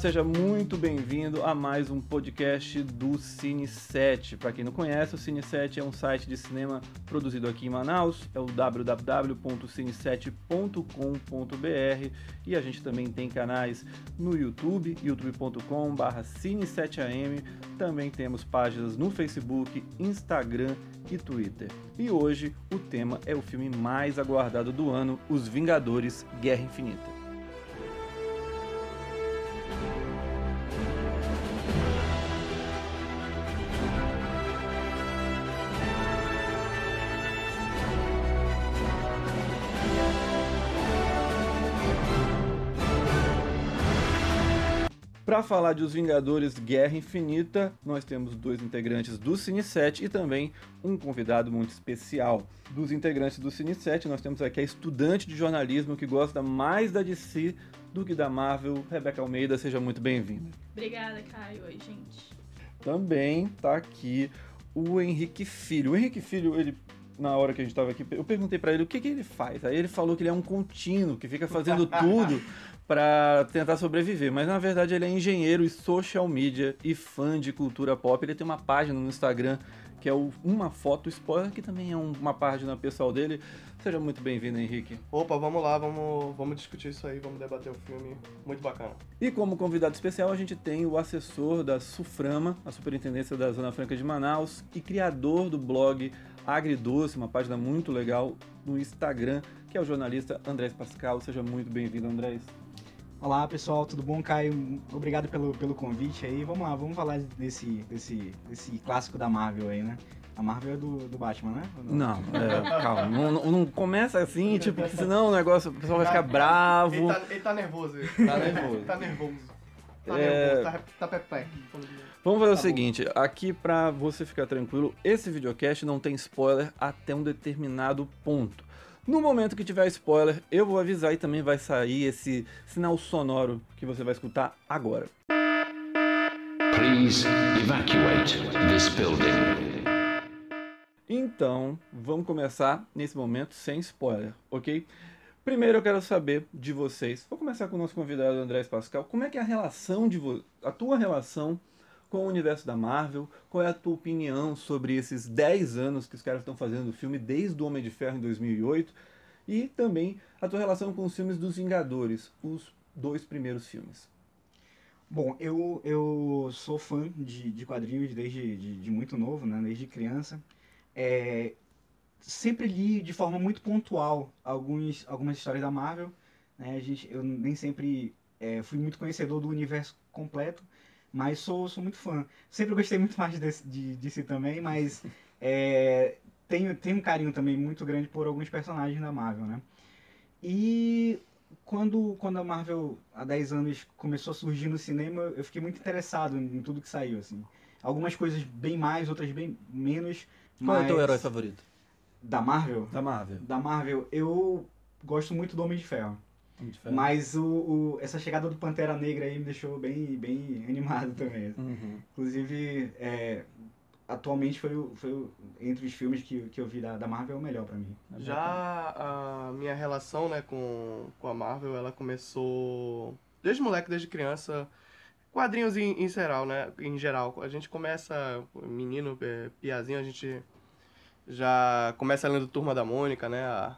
seja muito bem-vindo a mais um podcast do Cine 7. Para quem não conhece, o Cine 7 é um site de cinema produzido aqui em Manaus, é o www.cine7.com.br e a gente também tem canais no YouTube, youtube.com/cine7am. Também temos páginas no Facebook, Instagram e Twitter. E hoje o tema é o filme mais aguardado do ano, Os Vingadores Guerra Infinita. Para falar de Os Vingadores Guerra Infinita, nós temos dois integrantes do Cine 7 e também um convidado muito especial. Dos integrantes do Cine 7, nós temos aqui a estudante de jornalismo que gosta mais da DC do que da Marvel, Rebeca Almeida. Seja muito bem-vinda. Obrigada, Caio. Oi, gente. Também tá aqui o Henrique Filho. O Henrique Filho, ele na hora que a gente estava aqui, eu perguntei para ele o que, que ele faz. Aí ele falou que ele é um contínuo, que fica fazendo tudo para tentar sobreviver. Mas na verdade ele é engenheiro e social media e fã de cultura pop. Ele tem uma página no Instagram que é o Uma Foto Spoiler, que também é um, uma página pessoal dele. Seja muito bem-vindo, Henrique. Opa, vamos lá, vamos, vamos discutir isso aí, vamos debater o filme. Muito bacana. E como convidado especial, a gente tem o assessor da Suframa, a Superintendência da Zona Franca de Manaus, e criador do blog Agridoce, uma página muito legal no Instagram, que é o jornalista Andrés Pascal. Seja muito bem-vindo, Andrés. Olá pessoal, tudo bom? Caio, obrigado pelo, pelo convite aí. Vamos lá, vamos falar desse, desse, desse clássico da Marvel aí, né? A Marvel é do, do Batman, né? Não, é, calma, não, não, não, começa assim, tipo, senão o negócio, o pessoal vai ficar bravo. Ele tá, ele tá nervoso. Tá nervoso. tá nervoso. Tá É... nervoso, tá, tá perplexo. Vamos fazer o Tá seguinte, aqui pra você ficar tranquilo, esse videocast não tem spoiler até um determinado ponto. No momento que tiver spoiler, eu vou avisar e também vai sair esse sinal sonoro que você vai escutar agora. Please evacuate this building. Então, vamos começar nesse momento sem spoiler, ok? Primeiro eu quero saber de vocês. Vou começar com o nosso convidado Andrés Pascal. Como é que é a relação de a tua relação com o universo da Marvel? Qual é a tua opinião sobre esses 10 anos que os caras estão fazendo o filme desde o Homem de Ferro em 2008? E também a tua relação com os filmes dos Vingadores, os dois primeiros filmes. Bom, eu, eu sou fã de, de quadrinhos desde de, de muito novo, né? Desde criança. É, sempre li de forma muito pontual alguns, algumas histórias da Marvel. Né? A gente, eu nem sempre é, fui muito conhecedor do universo completo, mas sou, sou muito fã. Sempre gostei muito mais de, de, de si também, mas é, tenho, tenho um carinho também muito grande por alguns personagens da Marvel, né? E quando, quando a Marvel, há 10 anos, começou a surgir no cinema, eu fiquei muito interessado em, em tudo que saiu, assim. Algumas coisas bem mais, outras bem menos. Qual mas... é o teu herói favorito? Da Marvel? Da Marvel. Da Marvel, eu gosto muito do Homem de Ferro. Mas o, o- essa chegada do Pantera Negra aí me deixou bem, bem animado também. Uhum. Inclusive, é, atualmente foi, o- foi o- entre os filmes que, que eu vi da, da Marvel o melhor pra mim. Já a minha relação né, com, com a Marvel, ela começou desde moleque, desde criança. Quadrinhos em, em geral, né? Em geral. A gente começa, menino, é, piazinho, a gente já começa lendo Turma da Mônica, né? A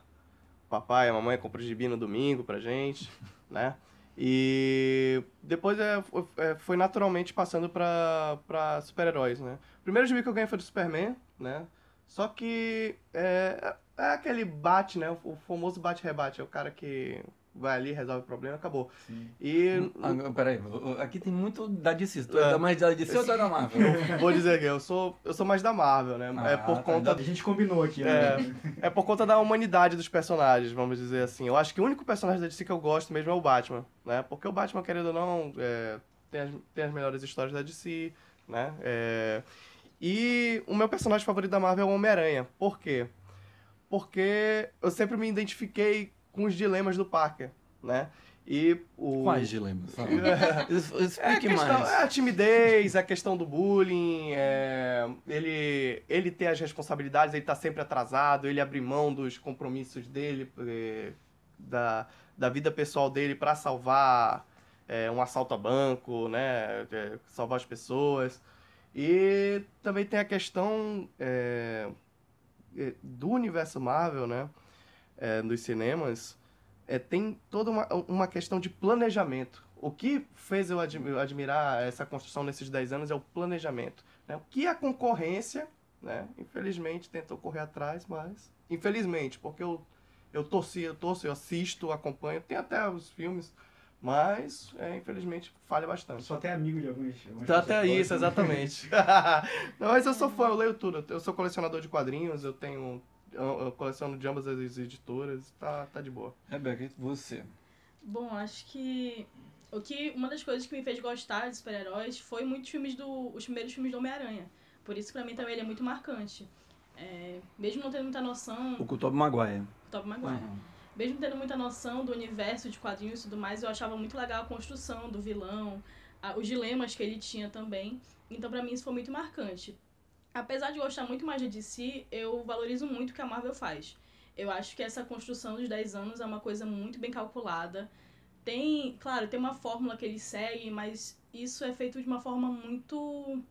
papai, a mamãe compra o gibi no domingo pra gente, né? E depois é, foi- é, foi naturalmente passando pra, pra super-heróis, né? O primeiro gibi que eu ganhei foi do Superman, né? Só que é, é aquele bate, né? O famoso bate-rebate. É o cara que vai ali, resolve o problema, acabou. E Ah, peraí, aqui tem muito da DC. Tu é É. da mais da DC ou da Marvel? vou dizer que eu sou, eu sou mais da Marvel, né? é Ah, por tá. conta A gente combinou aqui, É, né? é por conta da humanidade dos personagens, vamos dizer assim. Eu acho que o único personagem da DC que eu gosto mesmo é o Batman, né? Porque o Batman, querendo ou não, é, tem, as, tem as melhores histórias da DC, né? É, e o meu personagem favorito da Marvel é o Homem-Aranha. Por quê? Porque eu sempre me identifiquei com os dilemas do Parker, né? E o... Quais dilemas? É Explique questão, mais. é a timidez, é a questão do bullying, é, ele, ele ter as responsabilidades, ele tá sempre atrasado, ele abrir mão dos compromissos dele, eh, da, da vida pessoal dele para salvar é, um assalto a banco, né? é, salvar as pessoas. E também tem a questão é, é, do universo Marvel, né? É, nos cinemas, é, tem toda uma, uma questão de planejamento. O que fez eu admi- admirar essa construção nesses 10 anos é o planejamento. Né? O que a concorrência, né? infelizmente, tentou correr atrás, mas... Infelizmente, porque eu, eu torci, eu torço, eu assisto, acompanho, tem até os filmes, mas, é, infelizmente, falha bastante. Sou até amigo de alguns. Tá até isso, exatamente. Não, mas eu sou fã, eu leio tudo. Eu sou colecionador de quadrinhos, eu tenho. Coleciono de ambas as editoras, tá, tá de boa. Rebeca, e você? Bom, acho que o que uma das coisas que me fez gostar de super-heróis foi muitos filmes do os primeiros filmes do Homem-Aranha. Por isso pra mim também ele é muito marcante. É, mesmo não tendo muita noção, O com o Tobey Maguire. Tobey Maguire. Mesmo tendo muita noção do universo de quadrinhos e tudo mais, eu achava muito legal a construção do vilão, a- os dilemas que ele tinha também. Então, pra mim, isso foi muito marcante. Apesar de gostar muito mais de DC, eu valorizo muito o que a Marvel faz. Eu acho que essa construção dos 10 anos é uma coisa muito bem calculada. Tem, claro, tem uma fórmula que eles seguem, mas isso é feito de uma forma muito.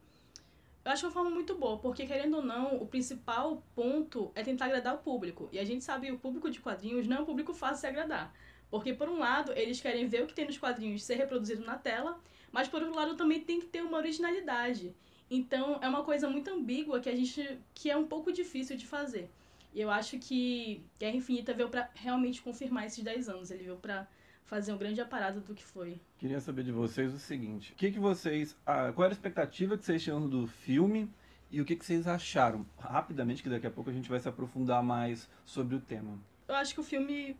Eu acho uma forma muito boa, porque querendo ou não, o principal ponto é tentar agradar o público. E a gente sabe que o público de quadrinhos não é um público fácil de agradar. Porque, por um lado, eles querem ver o que tem nos quadrinhos ser reproduzido na tela, mas, por outro lado, também tem que ter uma originalidade. Então, é uma coisa muito ambígua que a gente que é um pouco difícil de fazer. E eu acho que Guerra Infinita veio pra realmente confirmar esses 10 anos. Ele veio pra fazer um grande aparato do que foi. Queria saber de vocês o seguinte: o que, que vocês. ah, qual era a expectativa que vocês tinham do filme e o que, que vocês acharam? Rapidamente, que daqui a pouco a gente vai se aprofundar mais sobre o tema. Eu acho que o filme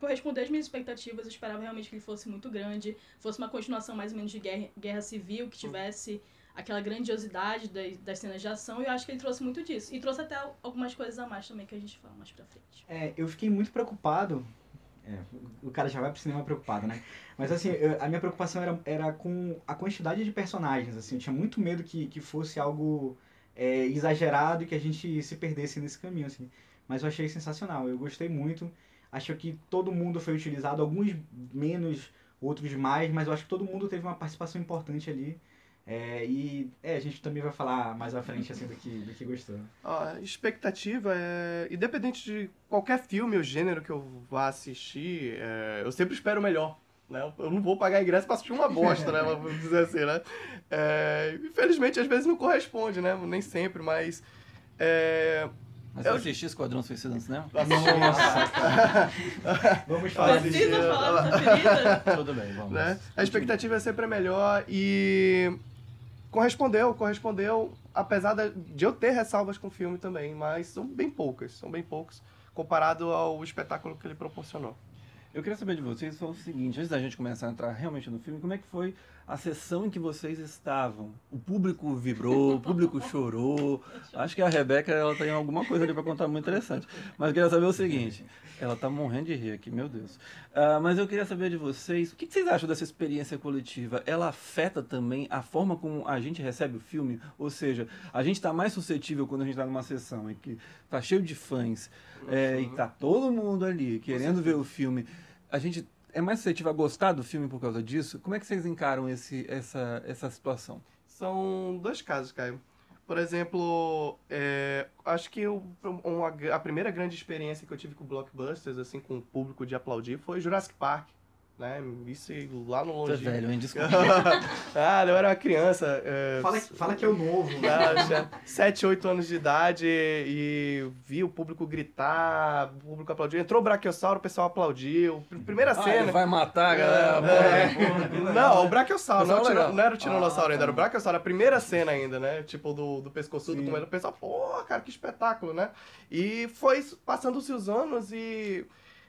correspondeu às minhas expectativas. Eu esperava realmente que ele fosse muito grande, fosse uma continuação mais ou menos de Guerra, guerra Civil, que tivesse aquela grandiosidade das, das cenas de ação. E eu acho que ele trouxe muito disso. E trouxe até algumas coisas a mais também que a gente fala mais pra frente. É, eu fiquei muito preocupado. É, o cara já vai pro cinema preocupado, né? Mas assim, eu- a minha preocupação era, era com a quantidade de personagens, assim. Eu tinha muito medo que, que fosse algo é, exagerado e que a gente se perdesse nesse caminho, assim. Mas eu achei sensacional, eu gostei muito. Acho que todo mundo foi utilizado, alguns menos, outros mais, mas eu acho que todo mundo teve uma participação importante ali. É, e é, a gente também vai falar mais à frente assim, do, que, do que gostou. A expectativa é. Independente de qualquer filme ou gênero que eu vá assistir, é, eu sempre espero o melhor. Né? Eu não vou pagar ingresso pra assistir uma bosta, né? Vamos dizer assim, né? É, infelizmente, às vezes não corresponde, né? Nem sempre, mas. É, Mas Eu- você assistiu Esquadrão Suicida no cinema? Vamos falar disso. Precisa falar dessa ferida? Tudo bem, vamos. né? A expectativa é sempre a melhor e correspondeu, correspondeu, apesar de eu ter ressalvas com o filme também, mas são bem poucas, são bem poucos comparado ao espetáculo que ele proporcionou. Eu queria saber de vocês só o seguinte, antes da gente começar a entrar realmente no filme, como é que foi a sessão em que vocês estavam? O público vibrou, o público chorou. Acho que a Rebeca ela tem alguma coisa ali para contar muito interessante. Mas eu queria saber o seguinte, ela tá morrendo de rir aqui, meu Deus. Ah, mas eu queria saber de vocês, o que que vocês acham dessa experiência coletiva? Ela afeta também a forma como a gente recebe o filme? Ou seja, a gente está mais suscetível quando a gente está numa sessão em que tá cheio de fãs é, e tá todo mundo ali querendo ver o filme. A gente é mais suscetível a gostar do filme por causa disso? Como é que vocês encaram esse, essa, essa situação? São dois casos, Caio. Por exemplo, é, acho que uma- a primeira grande experiência que eu tive com blockbusters, assim, com o público de aplaudir, foi Jurassic Park. Né? Isso lá no Você é longe. velho, hein? Desculpa. ah, eu era uma criança. é, Fala, fala que é o novo. Ah, eu tinha 7, 8 anos de idade e vi o público gritar, o público aplaudiu. Entrou o Brachiosauro, o pessoal aplaudiu. Pr- Primeira Ah, cena. ele vai matar a galera. É. porra. Não, o Brachiosauro, não, tiro- não era o Tiranossauro Ah, ainda, era o tá. Brachiosauro, a primeira cena ainda, né? Tipo, do, do pescoçudo Sim. comendo o pessoal, pô, cara, que espetáculo, né? E foi passando-se os anos e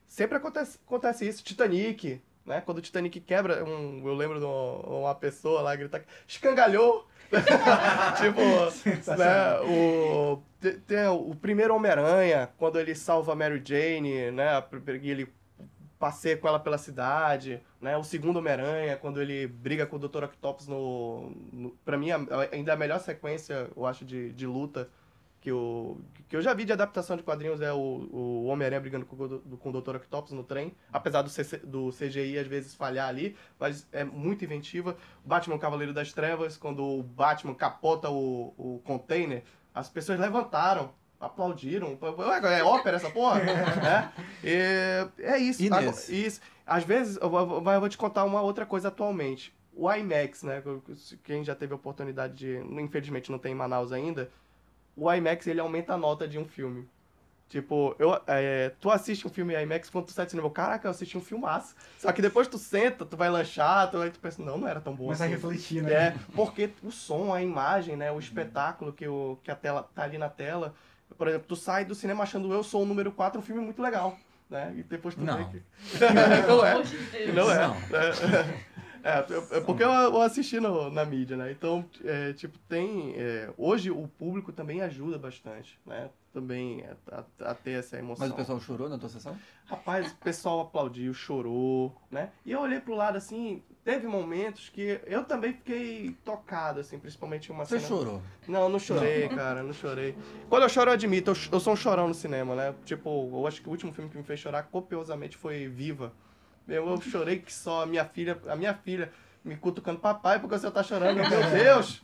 sempre acontece, acontece isso. Titanic, né? Quando o Titanic quebra, um, eu lembro de uma, pessoa lá gritar, escangalhou! tipo, né, o, te- tem o primeiro Homem-Aranha, quando ele salva Mary Jane, né, ele passeia com ela pela cidade, né, o segundo Homem-Aranha, quando ele briga com o Dr. Octopus no, no... Pra mim, ainda a melhor sequência, eu acho, de, de luta que eu, que eu já vi de adaptação de quadrinhos é o, o Homem-Aranha brigando com, do- com o Dr. Octopus no trem, apesar do, CC do CGI às vezes falhar ali, mas é muito inventiva. Batman Cavaleiro das Trevas, quando o Batman capota o, o container, as pessoas levantaram, aplaudiram. Ué, É ópera essa porra? é, E é isso. Agora- isso. Às vezes, eu vou, eu vou te contar uma outra coisa atualmente. O IMAX, né? Quem já teve a oportunidade de. Infelizmente não tem em Manaus ainda. O IMAX ele aumenta a nota de um filme. Tipo, eu, é, tu assiste um filme IMAX quando tu sai do cinema, caraca, eu assisti um filmaço. Só que depois tu senta, tu vai lanchar, tu, aí tu pensa, não, não era tão bom Começa a assim. refletir, né? É, porque o som, a imagem, né, o espetáculo que, o, que a tela tá ali na tela. Por exemplo, tu sai do cinema achando Eu Sou o Número 4 um filme muito legal, né? E depois tu Não. vê que... não é. De Deus. Não é. Não. É, é, porque eu, eu assisti no- na mídia, né? Então, é, tipo, tem... é, hoje o público também ajuda bastante, né? Também a, a- ter essa emoção. Mas o pessoal chorou na tua sessão? Rapaz, o pessoal aplaudiu, chorou, né? E eu olhei pro lado assim, teve momentos que eu também fiquei tocado, assim, principalmente em uma Você cena. chorou. Não, não chorei, cara, não chorei. Quando eu choro, eu admito, eu, eu sou um chorão no cinema, né? Tipo, eu acho que o último filme que me fez chorar copiosamente foi Viva. Eu, eu chorei que só a minha filha, a minha filha me cutucando, papai, porque você tá chorando? Eu, Meu Deus!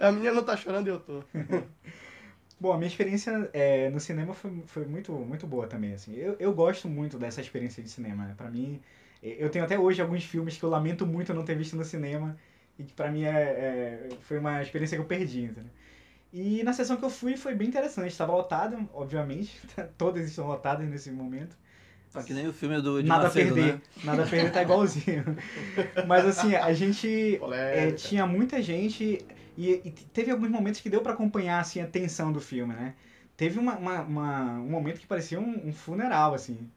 A menina não tá chorando e eu tô. Bom, a minha experiência é, no cinema foi, foi muito, muito boa também, assim. Eu, eu gosto muito dessa experiência de cinema, né? Pra mim, eu tenho até hoje alguns filmes que eu lamento muito não ter visto no cinema e que pra mim é, é- foi uma experiência que eu perdi, entendeu? E na sessão que eu fui foi bem interessante. Estava lotado, obviamente. Todas estão lotadas nesse momento. Tá que nem o filme do Nada a Macedo, perder. né? Nada a perder tá igualzinho. Mas assim, a gente é, tinha muita gente e, e teve alguns momentos que deu pra acompanhar assim a tensão do filme, né? Teve uma, uma- uma- um momento que parecia um, um funeral assim,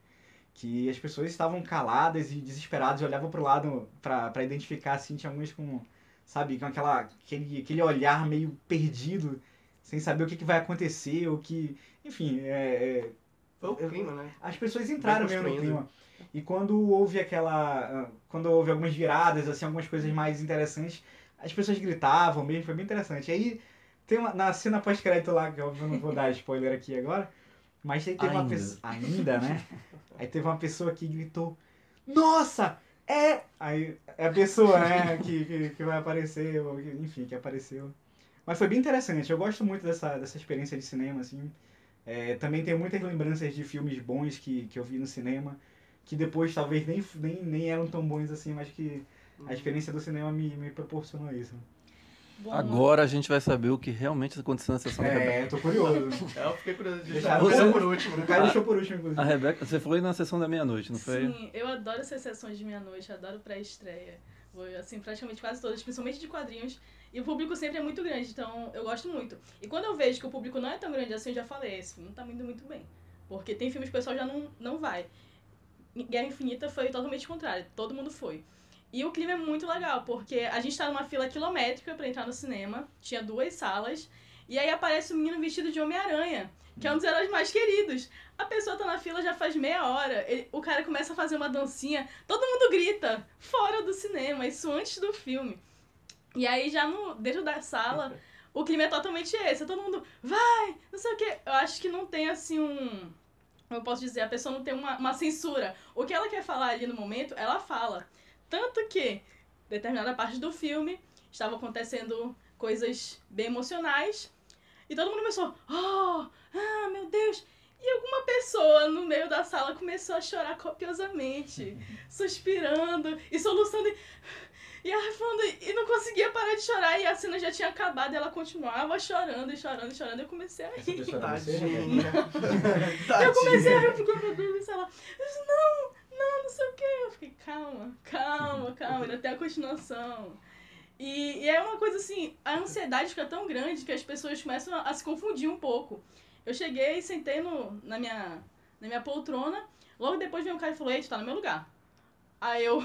que as pessoas estavam caladas e desesperadas, e olhavam pro lado pra pra identificar assim, tinha alguns com, sabe, com aquela aquele, aquele olhar meio perdido, sem saber o que, que vai acontecer, o que, enfim, é- é, Foi o clima, né? as pessoas entraram mesmo no clima. E quando houve aquela. ah, Quando houve algumas viradas, assim, algumas coisas mais interessantes, as pessoas gritavam mesmo, foi bem interessante. Aí tem uma. Na cena pós-crédito lá, que eu não vou dar spoiler aqui agora, mas aí teve uma Ainda. pessoa. Ainda, né? Aí teve uma pessoa que gritou: Nossa! É! Aí é a pessoa, né, que, que, que vai aparecer, ou que- enfim, que apareceu. Mas foi bem interessante, eu gosto muito dessa, dessa experiência de cinema, assim. É, também tenho muitas lembranças de filmes bons que, que eu vi no cinema, que depois talvez nem, nem, nem eram tão bons assim, mas que a experiência do cinema me, me proporcionou isso. Bom, Agora a gente vai saber o que realmente aconteceu na sessão da Rebeca. É, eu tô curioso. É, eu fiquei curioso de Deixaram deixar você- por último. O cara deixou por último, inclusive. A Rebeca, você foi na sessão da meia-noite, não foi? Sim, eu adoro essas sessões de meia-noite, adoro pré-estreia. Vou, assim, praticamente quase todas, principalmente de quadrinhos. E o público sempre é muito grande, então eu gosto muito. E quando eu vejo que o público não é tão grande assim, eu já falei, esse filme não tá indo muito bem. Porque tem filmes que o pessoal já não, não vai. Guerra Infinita foi totalmente contrário, todo mundo foi. E o clima é muito legal, porque a gente tá numa fila quilométrica pra entrar no cinema, tinha duas salas, e aí aparece um menino vestido de Homem-Aranha, que é um dos heróis mais queridos. A pessoa tá na fila já faz meia hora, ele- o cara começa a fazer uma dancinha, todo mundo grita, fora do cinema, isso antes do filme. E aí já no, dentro da sala, o clima é totalmente esse, todo mundo, vai, não sei o que. Eu acho que não tem assim um. Eu posso dizer, a pessoa não tem uma, uma censura. O que ela quer falar ali no momento, ela fala. Tanto que, determinada parte do filme, estava acontecendo coisas bem emocionais. E todo mundo começou, oh, ah, meu Deus. E alguma pessoa no meio da sala começou a chorar copiosamente, suspirando e soluçando. E ela falando, e não conseguia parar de chorar, e a cena já tinha acabado, e ela continuava chorando e chorando e chorando. Eu comecei a rir. Tadinha. Rebeca? Eu comecei a rir, eu fiquei, meu Deus, sei lá. Eu disse, não, não, não sei o quê. Eu fiquei, calma, calma, calma, ainda tem a continuação. E, e é uma coisa assim, a ansiedade fica tão grande que as pessoas começam a, a se confundir um pouco. Eu cheguei e sentei no, na, minha, na minha poltrona, logo depois veio um cara e falou, ei, tu tá no meu lugar. Aí eu,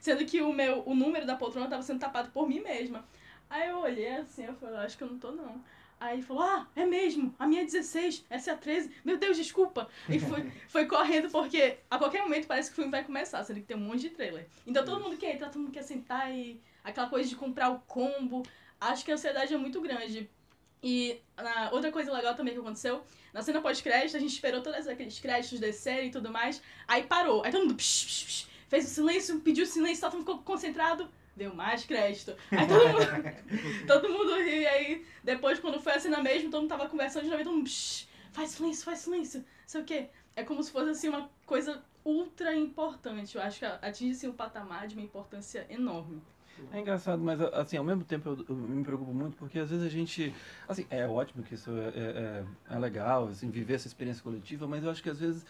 sendo que o meu, o número da poltrona tava sendo tapado por mim mesma. Aí eu olhei assim, eu falei, acho que eu não tô não. Aí ele falou, ah, é mesmo, a minha é 16, essa é a 13, meu Deus, desculpa. E foi, foi correndo porque a qualquer momento parece que o filme vai começar, sendo que tem um monte de trailer. Então todo mundo quer entrar, todo mundo quer sentar e aquela coisa de comprar o combo. Acho que a ansiedade é muito grande. E na, outra coisa legal também que aconteceu, na cena pós-crédito, a gente esperou todos aqueles créditos descerem e tudo mais, aí parou. Aí todo mundo psh, psh, psh, fez o silêncio, pediu silêncio, todo mundo ficou concentrado, deu mais crédito. Aí todo mundo, todo mundo riu, e aí depois, quando foi a cena mesmo, todo mundo tava conversando de novo, todo mundo psh, faz silêncio, faz silêncio, sei o quê. É como se fosse assim uma coisa ultra importante. Eu acho que atinge assim, um patamar de uma importância enorme. É engraçado, mas assim, ao mesmo tempo eu, eu me preocupo muito porque às vezes a gente. Assim, é ótimo que isso é, é, é legal, assim, viver essa experiência coletiva, mas eu acho que às vezes.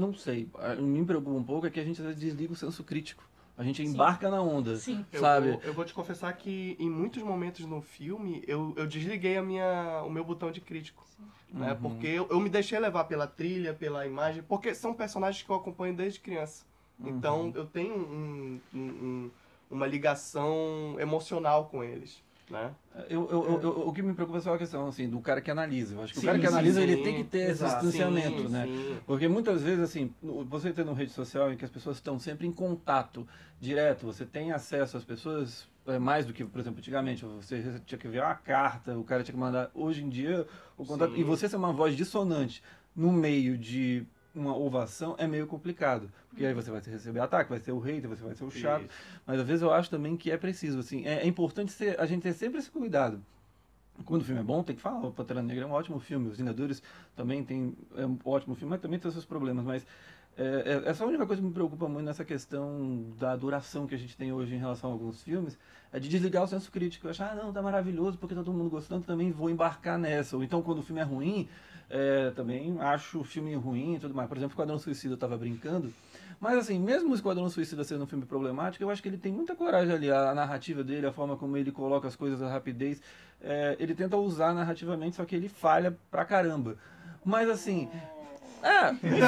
Não sei, me preocupa um pouco é que a gente desliga o senso crítico. A gente Sim. embarca na onda, Sim. Eu sabe? vou, eu vou te confessar que em muitos momentos no filme eu, eu desliguei a minha, o meu botão de crítico. Né? Uhum. Porque eu, eu me deixei levar pela trilha, pela imagem, porque são personagens que eu acompanho desde criança. Então Uhum. eu tenho um- um- um- uma ligação emocional com eles. Né? Eu, eu, eu- eu- o que me preocupa é só a questão assim, do cara que analisa. Eu acho que Sim, o cara que sim, analisa, ele sim. tem que ter esse distanciamento, Sim, né? sim. Porque muitas vezes, assim, você tendo uma rede social em que as pessoas estão sempre em contato direto, você tem acesso às pessoas é, mais do que, por exemplo, antigamente. Você tinha que ver uma carta, o cara tinha que mandar. Hoje em dia, o contato. Sim. E você ser uma voz dissonante no meio de uma ovação é meio complicado. Porque aí você vai receber ataque, vai ser o hater, você vai ser o chato. Isso. Mas às vezes eu acho também que é preciso, assim, é, é importante ser- a gente ter sempre esse cuidado. Quando o filme é bom, tem que falar, o Pantera Negra é um ótimo filme, Os Vingadores também tem, é um ótimo filme, mas também tem seus problemas, mas é, é, essa é a única coisa que me preocupa muito nessa questão da duração que a gente tem hoje em relação a alguns filmes, é de desligar o senso crítico, achar, ah, não, tá maravilhoso, porque tá todo mundo gostando, também vou embarcar nessa, ou então quando o filme é ruim, é, também acho o filme ruim e tudo mais. Por exemplo, Esquadrão Suicida eu tava brincando, mas assim, mesmo o Esquadrão Suicida sendo um filme problemático, eu acho que ele tem muita coragem ali, a, narrativa dele, a forma como ele coloca as coisas, a rapidez, é, ele tenta usar narrativamente, só que ele falha pra caramba. Mas assim. É, enfim,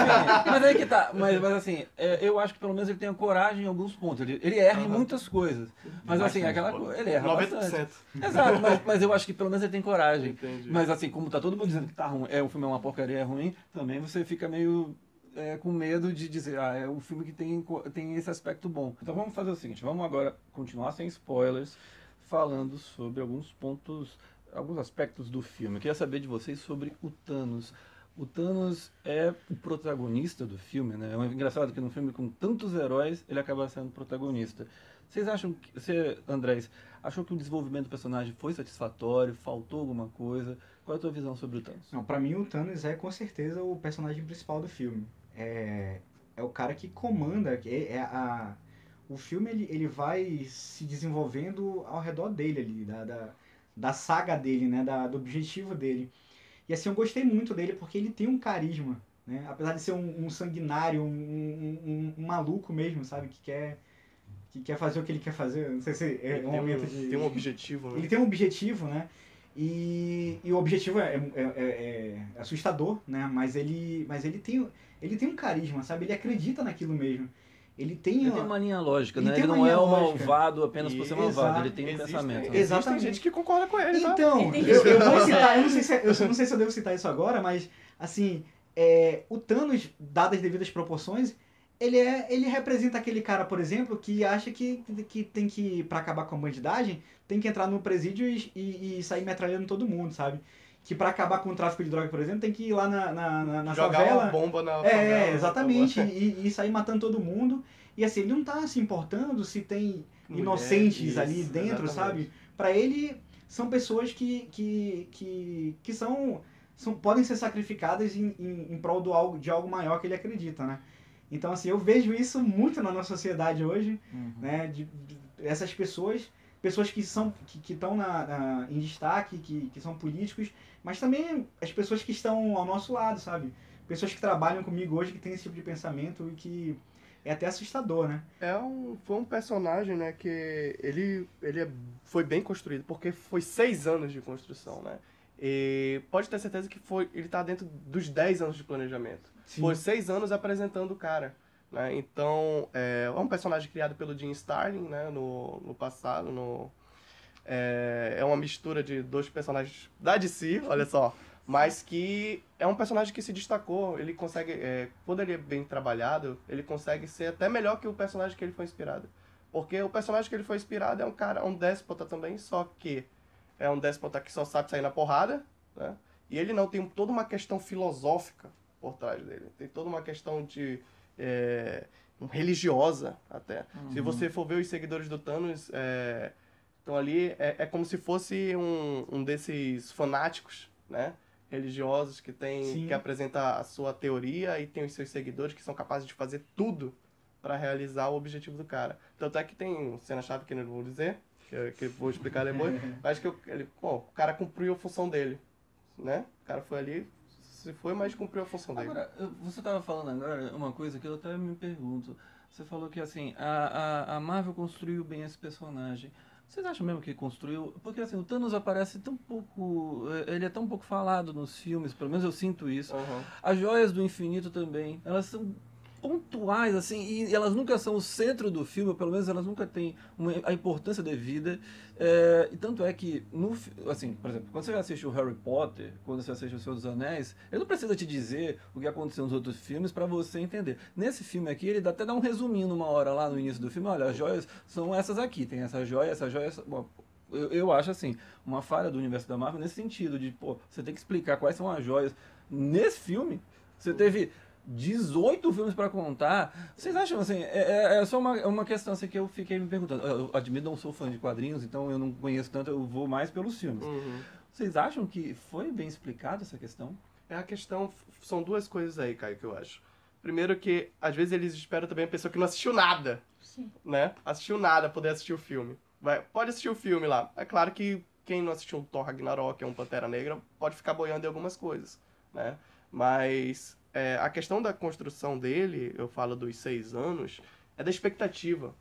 mas aí que tá. Mas, mas assim, é, eu acho que pelo menos ele tem a coragem em alguns pontos. Ele, ele erra em muitas coisas. Mas assim, aquela coisa. Ele erra 90%. bastante. Exato, mas, mas eu acho que pelo menos ele tem coragem. Entendi. Mas assim, como tá todo mundo dizendo que tá ruim, é, o filme é uma porcaria, é ruim, também você fica meio é, com medo de dizer, ah, é um filme que tem, tem esse aspecto bom. Então vamos fazer o seguinte, vamos agora continuar sem spoilers, falando sobre alguns pontos, alguns aspectos do filme. Eu queria saber de vocês sobre o Thanos. O Thanos é o protagonista do filme, né? É engraçado que num filme com tantos heróis, ele acaba sendo protagonista. Vocês acham que. Você, Andrés, achou que o desenvolvimento do personagem foi satisfatório? Faltou alguma coisa? Qual é a tua visão sobre o Thanos? Não, pra mim o Thanos é com certeza o personagem principal do filme. É, é o cara que comanda, é, é a, o filme ele, ele vai se desenvolvendo ao redor dele ali, da, da, da saga dele, né, da, do objetivo dele. E assim, eu gostei muito dele porque ele tem um carisma, né, apesar de ser um, um sanguinário, um, um, um- maluco mesmo, sabe, que quer, que quer fazer o que ele quer fazer, não sei se é Ele um momento de... tem um objetivo, né? Ele tem um objetivo, né? E, e o objetivo é, é- é- é assustador, né? Mas ele, mas ele tem, ele tem um carisma, sabe? Ele acredita naquilo mesmo. Ele tem, Ele ó, tem uma linha lógica, Ele né? tem Ele uma não é um malvado apenas por ser Exato. malvado, ele tem um Existe- pensamento. né? Existe Exatamente. gente que concorda com ele, tá? Então, tem eu, eu vou citar, eu não sei se, é- eu não sei se eu devo citar isso agora, mas assim, é, o Thanos, dadas as devidas proporções, ele é, ele representa aquele cara, por exemplo, que acha que, que tem que para acabar com a bandidagem, tem que entrar no presídio e, e- e sair metralhando todo mundo, sabe? Que para acabar com o tráfico de droga, por exemplo, tem que ir lá na, na, na, na Jogar favela. uma bomba na favela. É, exatamente. E, e sair matando todo mundo. E assim, ele não tá se importando se tem Mulher, inocentes isso, ali dentro, exatamente. sabe? Pra ele, são pessoas que, que, que, que são, são. podem ser sacrificadas em, em, em prol do algo, de algo maior que ele acredita, né? Então, assim, eu vejo isso muito na nossa sociedade hoje, Uhum. né? De, de- essas pessoas, pessoas que são que estão na, na- em destaque, que, que são políticos, mas também as pessoas que estão ao nosso lado, sabe? Pessoas que trabalham comigo hoje que têm esse tipo de pensamento e que é até assustador, né? É um, foi um personagem, né, que ele, ele é- foi bem construído, porque foi seis anos de construção, né? E pode ter certeza que foi, ele tá dentro dos 10 anos de planejamento. Foi seis anos apresentando o cara. Né? Então, é, é um personagem criado pelo Jim Starlin né? no, no passado. No, é, é uma mistura de dois personagens da DC, olha só. Mas que é um personagem que se destacou. Ele consegue, é, quando ele é bem trabalhado, ele consegue ser até melhor que o personagem que ele foi inspirado. Porque o personagem que ele foi inspirado é um cara, um déspota também, só que é um déspota que só sabe sair na porrada, né? E ele não tem toda uma questão filosófica por trás dele. Tem toda uma questão de é, religiosa até. Se você for ver os seguidores do Thanos, é, estão ali, é, é como se fosse um, um desses fanáticos, né? Religiosos que tem Sim. que apresenta a sua teoria e tem os seus seguidores que são capazes de fazer tudo para realizar o objetivo do cara. Tanto é que tem cena-chave que eu não vou dizer, que eu, que eu vou explicar depois, mas que eu- ele, pô, o cara cumpriu a função dele, né? O cara foi ali, se foi, mas cumpriu a função dele. Agora, você estava falando agora uma coisa que eu até me pergunto. Você falou que assim, a, a, a Marvel construiu bem esse personagem. Vocês acham mesmo que construiu? Porque assim, o Thanos aparece tão pouco. eh, Ele é tão pouco falado nos filmes, pelo menos eu sinto isso. Aham. As joias do infinito também, elas são pontuais, assim, e elas nunca são o centro do filme, ou pelo menos elas nunca têm uma- a importância devida. É, e tanto é que, no, assim, por exemplo, quando você assiste o Harry Potter, quando você assiste o Senhor dos Anéis, ele não precisa te dizer o que aconteceu nos outros filmes para você entender. Nesse filme aqui, ele dá- até dá um resuminho numa hora lá no início do filme, olha, as joias são essas aqui, tem essa joia, essa joia, essa... Bom, eu, eu acho assim, uma falha do universo da Marvel nesse sentido, de, pô, você tem que explicar quais são as joias. Nesse filme, você teve 18 filmes pra contar. Vocês acham assim? É, é- é só uma, uma questão assim que eu fiquei me perguntando. Eu admito, não sou fã de quadrinhos, então eu não conheço tanto, eu vou mais pelos filmes. Uhum. Vocês acham que foi bem explicada essa questão? É a questão, são duas coisas aí, Caio, que eu acho. Primeiro que, às vezes, eles esperam também a pessoa que não assistiu nada, Sim. né? Assistiu nada, poder assistir o filme. Vai, pode assistir o filme lá. É claro que quem não assistiu o Thor Ragnarok, é um Pantera Negra, pode ficar boiando em algumas coisas, né? Mas é, a questão da construção dele, eu falo dos seis anos, é da expectativa,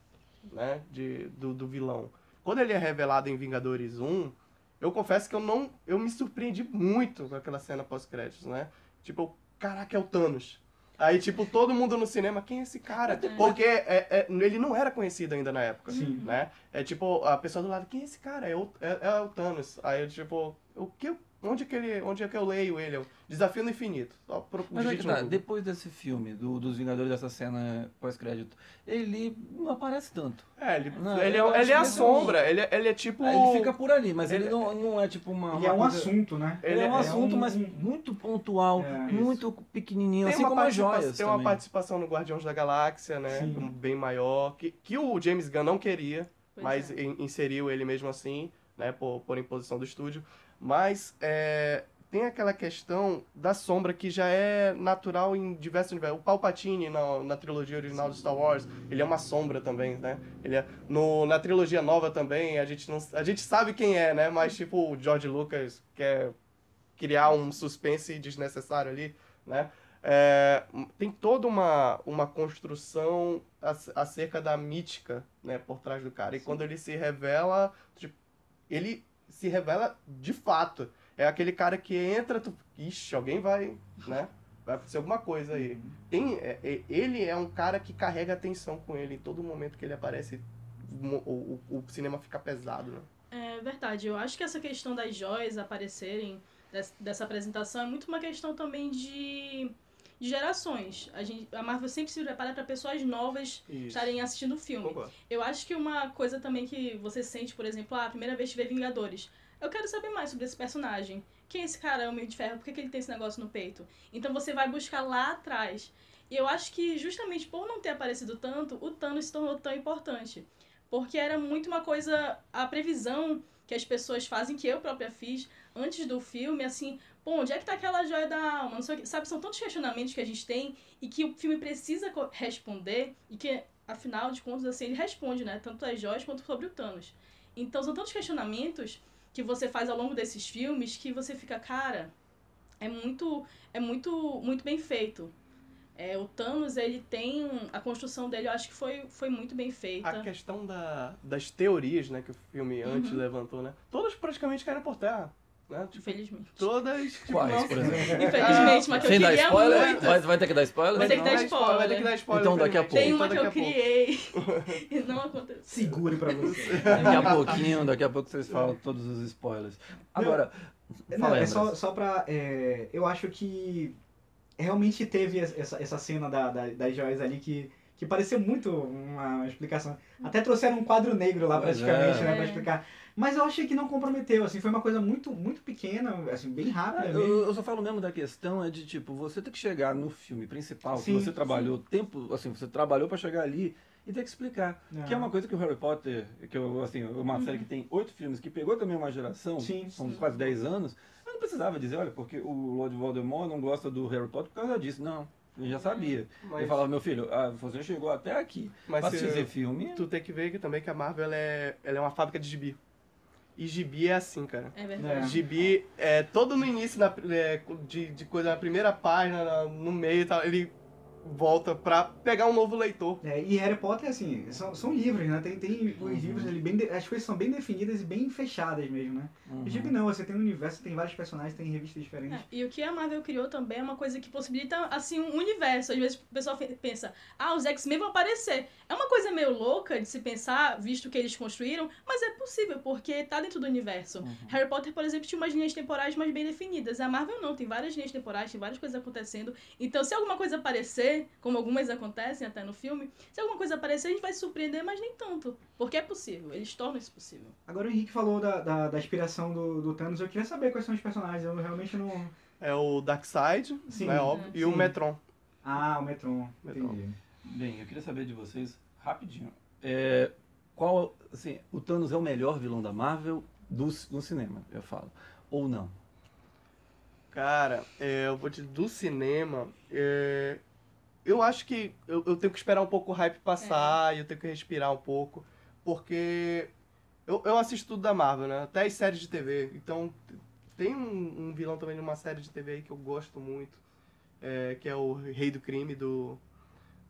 né? De, do, do vilão. Quando ele é revelado em Vingadores 1, eu confesso que eu não. Eu me surpreendi muito com aquela cena pós-créditos, né? Tipo, caraca, é o Thanos. Aí, tipo, todo mundo no cinema, quem é esse cara? Porque é- é- ele não era conhecido ainda na época, Sim. né? É tipo, a pessoa do lado, quem é esse cara? É o, é, é o Thanos. Aí eu, tipo, o que, eu- onde, é que ele, onde é que eu leio ele? Eu, Desafio no Infinito. Só pro, Mas é que tá, depois desse filme, do- dos Vingadores, dessa cena pós-crédito, ele não aparece tanto. É, ele, Não, ele, eu é, acho ele é a que ele- sombra, ele, é- ele é tipo... Ele fica por ali, mas ele, Ele- não, não é tipo uma. Ele é uma um coisa- assunto, né? Ele é um é assunto, um- mas muito pontual, É, muito pequenininho, Tem assim uma, como as joias. tem uma também. participação no Guardiões da Galáxia, né? Sim. Bem maior. Que, que o James Gunn não queria, Pois mas é. in- inseriu ele mesmo assim, né? Por, por imposição do estúdio. Mas é, tem aquela questão da sombra que já é natural em diversos universos. O Palpatine na, na trilogia original do Star Wars, ele é uma sombra também, né? Ele é, no, na trilogia nova também, a gente, não, a gente sabe quem é, né? Mas tipo, o George Lucas quer criar um suspense desnecessário ali, né? É, tem toda uma, uma construção ac- acerca da mítica, né, por trás do cara. E quando ele se revela, tipo, ele se revela de fato. É aquele cara que entra, tu, ixi, alguém vai, né? Vai acontecer alguma coisa aí. Tem, é- é- ele é um cara que carrega atenção com ele em todo momento que ele aparece. O, o, o cinema fica pesado, né? É verdade. Eu acho que essa questão das joias aparecerem des- dessa apresentação é muito uma questão também de, de gerações. A, gente, a Marvel sempre se prepara para pessoas novas Isso. estarem assistindo o filme. Concordo. Eu acho que uma coisa também que você sente, por exemplo, ah, a primeira vez que vê Vingadores. Eu quero saber mais sobre esse personagem. Quem é esse cara, Homem de Ferro? Por que, que ele tem esse negócio no peito? Então você vai buscar lá atrás. E eu acho que justamente por não ter aparecido tanto, o Thanos se tornou tão importante. Porque era muito uma coisa, a previsão que as pessoas fazem, que eu própria fiz antes do filme, assim, pô, onde é que tá aquela joia da alma? Não sei o que. Sabe, são tantos questionamentos que a gente tem e que o filme precisa responder e que, afinal de contas, assim, ele responde, né? Tanto as joias quanto sobre o Thanos. Então são tantos questionamentos que você faz ao longo desses filmes que você fica, cara, é muito, é muito, muito bem feito. É, o Thanos, ele tem a construção dele, eu acho que foi, foi muito bem feita. A questão da, das teorias, né, que o filme antes Uhum. levantou, né? Todas praticamente caíram por terra. Né? Tipo, Infelizmente. todas. tipo, Quais, não- por exemplo? Infelizmente, mas que eu Sem dar queria spoiler? muito. Vai, vai ter que dar spoiler? Vai ter que dar spoiler. Vai ter que dar spoiler. Então, daqui a infelizmente. Tem uma Então, que eu pouco. criei e não aconteceu. Segure pra você. Daqui a pouquinho, daqui a pouco vocês falam todos os spoilers. Agora, Não, fala aí, é só, só pra. é, eu acho que realmente teve essa, essa cena da, da- das joias ali que, que pareceu muito uma explicação. Até trouxeram um quadro negro lá Pois praticamente, é. né? Pra É. explicar. Mas eu achei que não comprometeu, assim, foi uma coisa muito, muito pequena, assim, bem rápida É, mesmo. eu, eu só falo mesmo da questão é de tipo, você tem que chegar no filme principal, Sim, que você trabalhou tempo, assim, você trabalhou pra chegar ali e ter que explicar. Não. Que é uma coisa que o Harry Potter, que eu, assim, uma série que tem oito filmes, que pegou também uma geração, Sim, são sim. quase 10 anos, eu não precisava dizer, olha, porque o Lord Voldemort não gosta do Harry Potter por causa disso. Não, eu já sabia. Mas- Ele falava, meu filho, ah, você chegou até aqui. Mas pra se- fazer filme. Tu tem que ver que também que a Marvel ela é, ela é uma fábrica de gibi. E gibi é assim, cara. É verdade. É. Gibi, é, todo no início na, é, de, de coisa, na primeira página, na- no meio e tal, ele volta pra pegar um novo leitor. É, e Harry Potter, assim, são, são livros, né? Tem, tem os livros ali bem. de- as coisas são bem definidas e bem fechadas mesmo, né? Uhum. O Gibi não, você tem um universo, tem vários personagens, tem revistas diferentes. É, e o que a Marvel criou também é uma coisa que possibilita, assim, um universo. Às vezes o pessoal pensa, ah, os X-Men vão aparecer. É uma coisa meio louca de se pensar, visto que eles construíram, mas é possível, porque tá dentro do universo. Uhum. Harry Potter, por exemplo, tinha umas linhas temporais mais bem definidas. A Marvel não, tem várias linhas temporais, tem várias coisas acontecendo. Então, se alguma coisa aparecer, como algumas acontecem até no filme, se alguma coisa aparecer, a gente vai se surpreender, mas nem tanto. Porque é possível, eles tornam isso possível. Agora o Henrique falou da, da, da inspiração do, do Thanos, eu queria saber quais são os personagens, eu realmente não. É o Darkseid, Sim. é óbvio, e o Sim. Metron. Ah, o Metron. Metron. Entendi. Bem, eu queria saber de vocês, rapidinho, é, qual, assim, o Thanos é o melhor vilão da Marvel do, no cinema, eu falo, ou não? Cara, é, eu vou te do cinema. é, eu acho que eu, eu tenho que esperar um pouco o hype passar e eu tenho que respirar um pouco. Porque eu, eu assisto tudo da Marvel, né? Até as séries de TV. Então tem um, um vilão também de uma série de TV aí que eu gosto muito. é, que é o Rei do Crime do,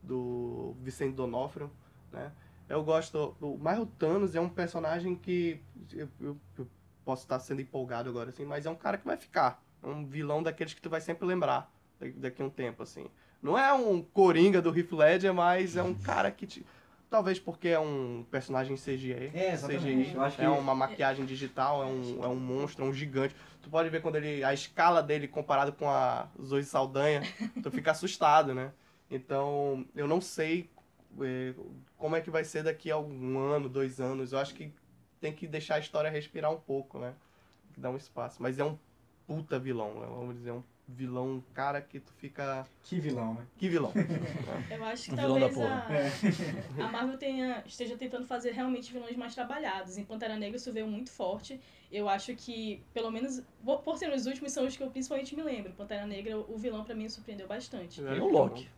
do Vicente Donofrio, né? Eu gosto. O, Thanos é um personagem que. Eu, eu- eu posso estar sendo empolgado agora, assim, mas é um cara que vai ficar. É um vilão daqueles que tu vai sempre lembrar da- daqui a um tempo, assim. Não é um coringa do Heath Ledger, mas é um cara que te. Talvez porque é um personagem CGI. É, exatamente. CGI, Eu acho que- é uma maquiagem digital, é um, é um monstro, é um gigante. Tu pode ver quando ele. a escala dele comparado com a Zoe Saldanha, tu fica assustado, né? Então, eu não sei eh, como é que vai ser daqui a um ano, dois anos. Eu acho que tem que deixar a história respirar um pouco, né? Tem que dar um espaço. Mas é um puta vilão, né? vamos dizer, um vilão, um cara que tu fica. Que vilão, né? Que vilão? Eu acho que Um vilão da talvez porra. a, a Marvel tenha, esteja tentando fazer realmente vilões mais trabalhados. Em Pantera Negra isso veio muito forte. Eu acho que, pelo menos, por ser os últimos, são os que eu principalmente me lembro. Pantera Negra, o vilão pra mim surpreendeu bastante. E o Loki?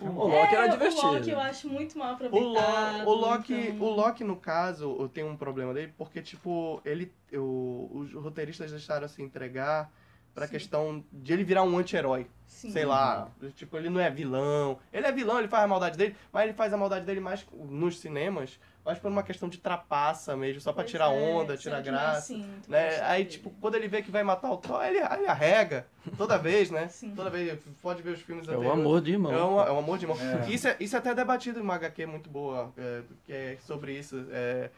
O O Loki era É, divertido. O Loki eu acho muito mal O, aproveitado. Lo, o, Loki, então- o Loki, no caso, eu tenho um problema dele, porque, tipo, ele. Eu, os roteiristas deixaram se entregar pra Sim. questão de ele virar um anti-herói. Sim. Sei lá. Tipo, ele não é vilão. Ele é vilão, ele faz a maldade dele, mas ele faz a maldade dele mais nos cinemas, mais por uma questão de trapaça mesmo, só pra Pois tirar é, onda, tirar graça. assim, Né? Aí, dele. tipo, quando ele vê que vai matar o Thor, ele, ele arrega. Toda vez, né? Sim. Toda vez. Pode ver os filmes É o amor de irmão. É um, é um amor de irmão. É. Isso, é, isso é até debatido em uma HQ muito boa, é, que é sobre isso. É,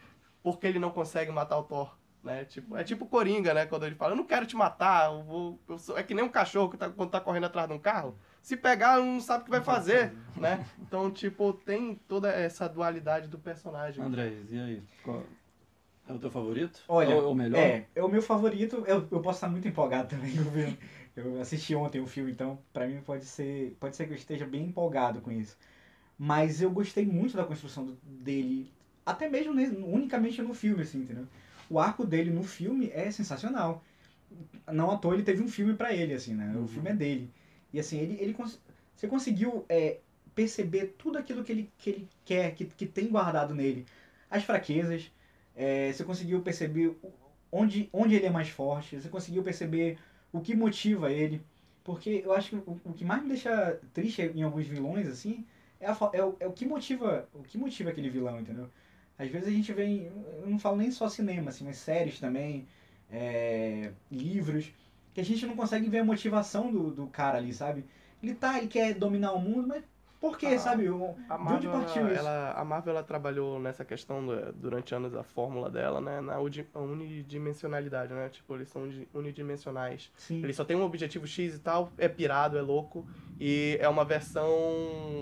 por que ele não consegue matar o Thor? Né? Tipo, é tipo Coringa, né? Quando ele fala, eu não quero te matar, eu vou, eu sou... é que nem um cachorro que tá, quando tá correndo atrás de um carro. Se pegar, não sabe o que vai fazer, né? Então, tipo, tem toda essa dualidade do personagem. Andrés, e aí? Qual é o teu favorito? Olha, Ou é o melhor? É, é o meu favorito. Eu, eu posso estar muito empolgado também. Eu, vi- eu assisti ontem o filme, então pra mim pode ser, pode ser que eu esteja bem empolgado com isso. Mas eu gostei muito da construção do- dele, até mesmo ne- unicamente no filme, assim, entendeu? O arco dele no filme é sensacional. Não à toa ele teve um filme pra ele, assim, né? Uhum. O filme é dele. E assim, ele, ele cons- você conseguiu é, perceber tudo aquilo que ele, que ele quer, que, que tem guardado nele. As fraquezas, é, você conseguiu perceber onde, onde ele é mais forte, você conseguiu perceber o que motiva ele. Porque eu acho que o, o que mais me deixa triste em alguns vilões, assim, é, a é o, é o que motiva o que motiva aquele vilão, entendeu? Às vezes a gente vê, em- eu não falo nem só cinema, assim, mas séries também, é, livros, que a gente não consegue ver a motivação do, do cara ali, sabe? Ele tá, ele quer dominar o mundo, mas por quê, Ah, sabe? O- A de onde Marvel, partiu ela, isso? ela- a Marvel ela trabalhou nessa questão do- durante anos a fórmula dela, né? Na unidimensionalidade, né? Tipo, eles são uni- unidimensionais. Sim. Ele só tem um objetivo X e tal, é pirado, é louco, e é uma versão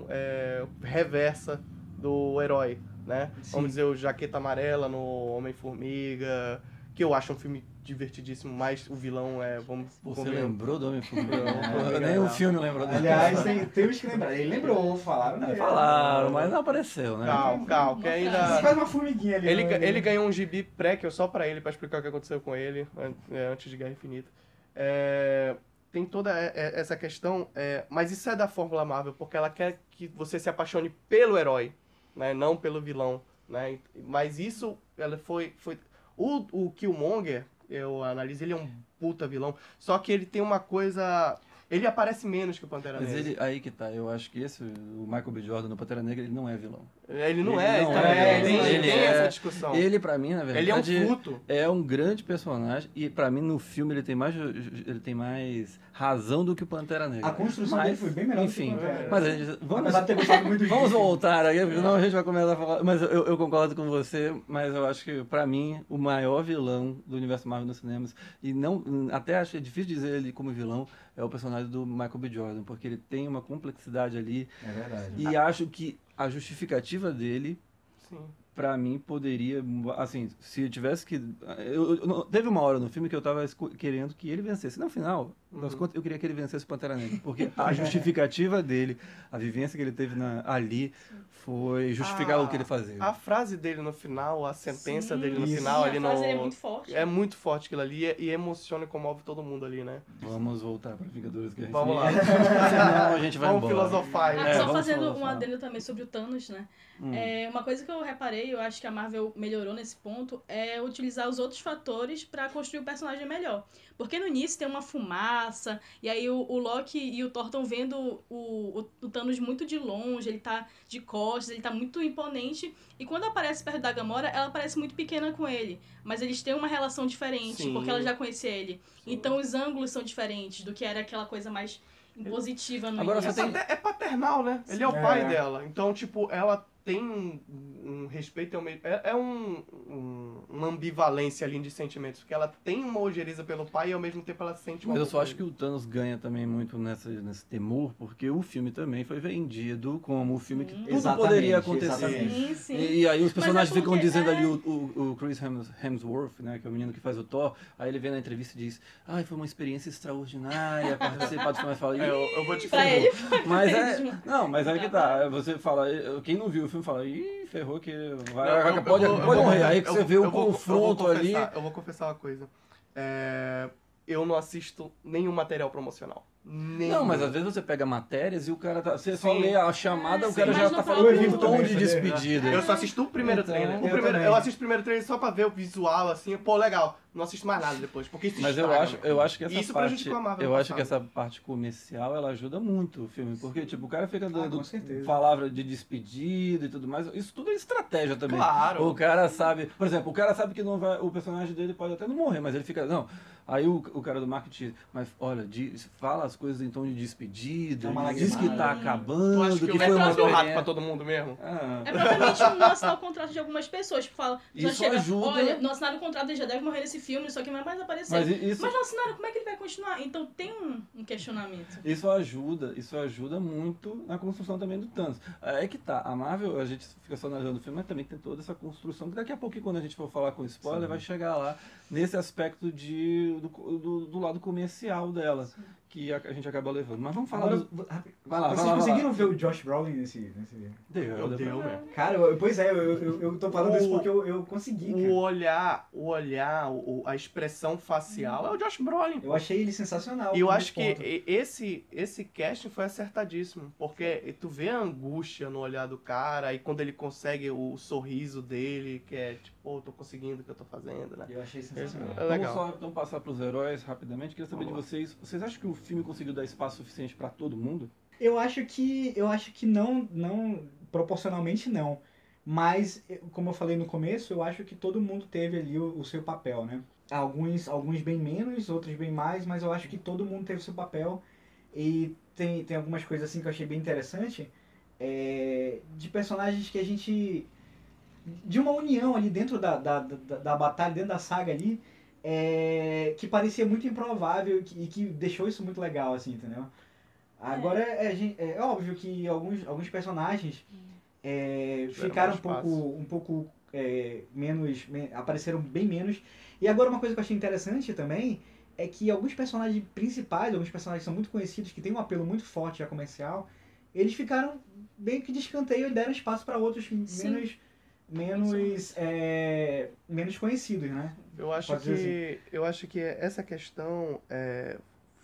é, reversa do herói. Né? Sim. Vamos dizer, o Jaqueta Amarela no Homem-Formiga, que eu acho um filme divertidíssimo, mas o vilão é, vamos Você convenhamos. lembrou do Homem-Formiga? É, Nem o filme lembrou dele. Aliás, tem, temos que lembrar. Ele lembrou, falaram dele. Falaram, mas não apareceu, né? Calma, calma, que Uma Você ainda... faz uma formiguinha ali. Ele, ga- ele ganhou um gibi prequel só pra ele, pra explicar o que aconteceu com ele é, antes de Guerra Infinita. É, tem toda essa questão, é, mas isso é da Fórmula Marvel, porque ela quer que você se apaixone pelo herói, né, não pelo vilão. Né? Mas isso, ela foi... foi o, o Killmonger, eu analiso, ele é um puta vilão, só que ele tem uma coisa... Ele aparece menos que o Pantera Mas Negra. ele, aí que tá, eu acho que esse, o Michael B. Jordan no Pantera Negra, ele não é vilão. Ele não ele é, não então, é, ele, ele tem é- essa discussão. Ele, pra mim, na verdade, Ele é um fruto. é um grande personagem e pra mim no filme ele tem mais ele tem mais razão do que o Pantera Negra. A construção Mas, dele foi bem melhor enfim, do que o Pantera. mas a gente, vamos Vamos voltar aí, porque senão a gente vai começar a falar. Mas eu, eu concordo com você, mas eu acho que, pra mim, o maior vilão do universo Marvel nos cinemas, e não até acho difícil dizer ele como vilão, é o personagem do Michael B. Jordan, porque ele tem uma complexidade ali, É verdade. e acho que a justificativa dele, Sim. pra mim, poderia. Assim, se eu tivesse que. Eu, eu- teve uma hora no filme que eu tava querendo que ele vencesse. No final, das Uhum. contas, eu queria que ele vencesse o Pantera Negra, porque a justificativa dele, a vivência que ele teve na- ali, foi justificar Ah, o que ele fazia. A frase dele no final, a sentença Sim, dele no Isso. final Sim, ali a no. frase dele é muito forte. É muito forte aquilo ali e, e emociona e comove todo mundo ali, né? Vamos voltar para Vingadores Guerra Vamos lá. Senão a gente vai Vamos embora. filosofar. Ah, né? É, só vamos fazendo falar, um adendo também sobre o Thanos, né? Hum. É, uma coisa que eu reparei, eu acho que a Marvel melhorou nesse ponto, é utilizar os outros fatores pra construir o personagem melhor. Porque no início tem uma fumaça, e aí o, o Loki e o Thor estão vendo o, o, o Thanos muito de longe, ele tá de costas, ele tá muito imponente. E quando aparece perto da Gamora, ela parece muito pequena com ele. Mas eles têm uma relação diferente, Sim. porque ela já conhecia ele. Então os ângulos são diferentes do que era aquela coisa mais impositiva no Agora É, início. você tem- pater- é paternal, né? Ele é o É. pai dela. Então, tipo, ela tem um, um respeito, é, uma- é, é um, um- uma ambivalência ali de sentimentos. Porque ela tem uma ojeriza pelo pai e ao mesmo tempo ela sente uma. Mas eu só acho que o Thanos ganha também muito nessa, nesse temor, porque o filme também foi vendido como o filme que Sim. tudo Exatamente, poderia acontecer. Sim, sim. E, e aí os personagens Mas é ficam dizendo é- ali, o, o, o Chris Hems- Hemsworth, né, que é o menino que faz o Thor, aí ele vem na entrevista e diz, ai, foi uma experiência extraordinária participar do filme. Fala, É, "Ih, eu, eu vou te falar. mas é, não, mas aí que tá, você fala, quem não viu o filme fala, ih, ferrou que vai, Não, pode, vou- pode vou- morrer. Aí que você vê o vou- eu confronto ali. Eu vou confessar uma coisa. É, eu não assisto nenhum material promocional. Não, mas às vezes você pega matérias e o cara tá. Você só Sim. lê a chamada, É, o cara já tá no falando em tom de também, despedida. Eu só assisto o primeiro Então, trailer. O eu primeiro, também. eu assisto o primeiro trailer só pra ver o visual, assim, pô, legal. Não assisto mais nada depois, porque isso Mas eu acho, né? eu acho que essa Isso parte, prejudicou a Marvel eu acho que essa parte comercial ela ajuda muito o filme, porque tipo o cara fica Ah, dando certeza. palavra de despedida e tudo mais, isso tudo é estratégia também. Claro. O cara sabe, por exemplo, o cara sabe que não vai, o personagem dele pode até não morrer, mas ele fica não. Aí o, o cara do marketing, mas olha, diz, fala as coisas em tom de despedida, uma diz que tá acabando, Tu acha que, que o foi uma mandou rato experiência. pra todo mundo mesmo? Ah. É provavelmente não assinar o contrato de algumas pessoas. Tipo, fala, já Isso chega, ajuda. olha, não assinaram o contrato, ele já deve morrer nesse filme, isso aqui não vai mais aparecer. Mas Mas, isso não assinaram, como é que ele vai continuar? Então tem um, um questionamento. Isso ajuda, isso ajuda muito na construção também do Thanos. É que tá, a Marvel, a gente fica só analisando o filme, mas também tem toda essa construção, que daqui a pouco, quando a gente for falar com spoiler, Sim. vai chegar lá nesse aspecto de, do, do, do lado comercial dela, que a, a gente acaba levando. Mas vamos falar Agora, vo- Vai lá, vai vocês lá, vai conseguiram lá. ver o Josh Brolin nesse... nesse... Deu, deu pra- Deus, velho. Cara, eu- pois é, eu, eu, eu tô falando O- isso porque eu, eu consegui, O cara. olhar, o olhar, o- a expressão facial é o Josh Brolin. Eu achei ele sensacional. E eu acho que ponto. esse, esse casting foi acertadíssimo, porque tu vê a angústia no olhar do cara e quando ele consegue o sorriso dele, que é tipo, pô, tô conseguindo o que eu tô fazendo, né? Eu achei sensacional. É legal. Vamos só então passar pros heróis rapidamente. Queria saber Vamos de vocês, vocês acham que o filme conseguiu dar espaço suficiente pra todo mundo? Eu acho que eu acho que não, não proporcionalmente não. Mas como eu falei no começo, eu acho que todo mundo teve ali o, o seu papel, né? Alguns alguns bem menos, outros bem mais, mas eu acho que todo mundo teve o seu papel. E tem, tem algumas coisas assim que eu achei bem interessante, é, de personagens que a gente de uma união ali dentro da, da, da, da batalha, dentro da saga ali, é, que parecia muito improvável e que, e que deixou isso muito legal, assim, entendeu? Agora, é, gen- é óbvio que alguns, alguns personagens é, ficaram um pouco, um pouco é, menos, me- apareceram bem menos. E agora uma coisa que eu achei interessante também é que alguns personagens principais, alguns personagens que são muito conhecidos, que têm um apelo muito forte já comercial, eles ficaram bem que de escanteio e deram espaço para outros Sim. menos menos é, menos conhecidos, né? Eu acho Pode dizer que eu acho que essa questão é,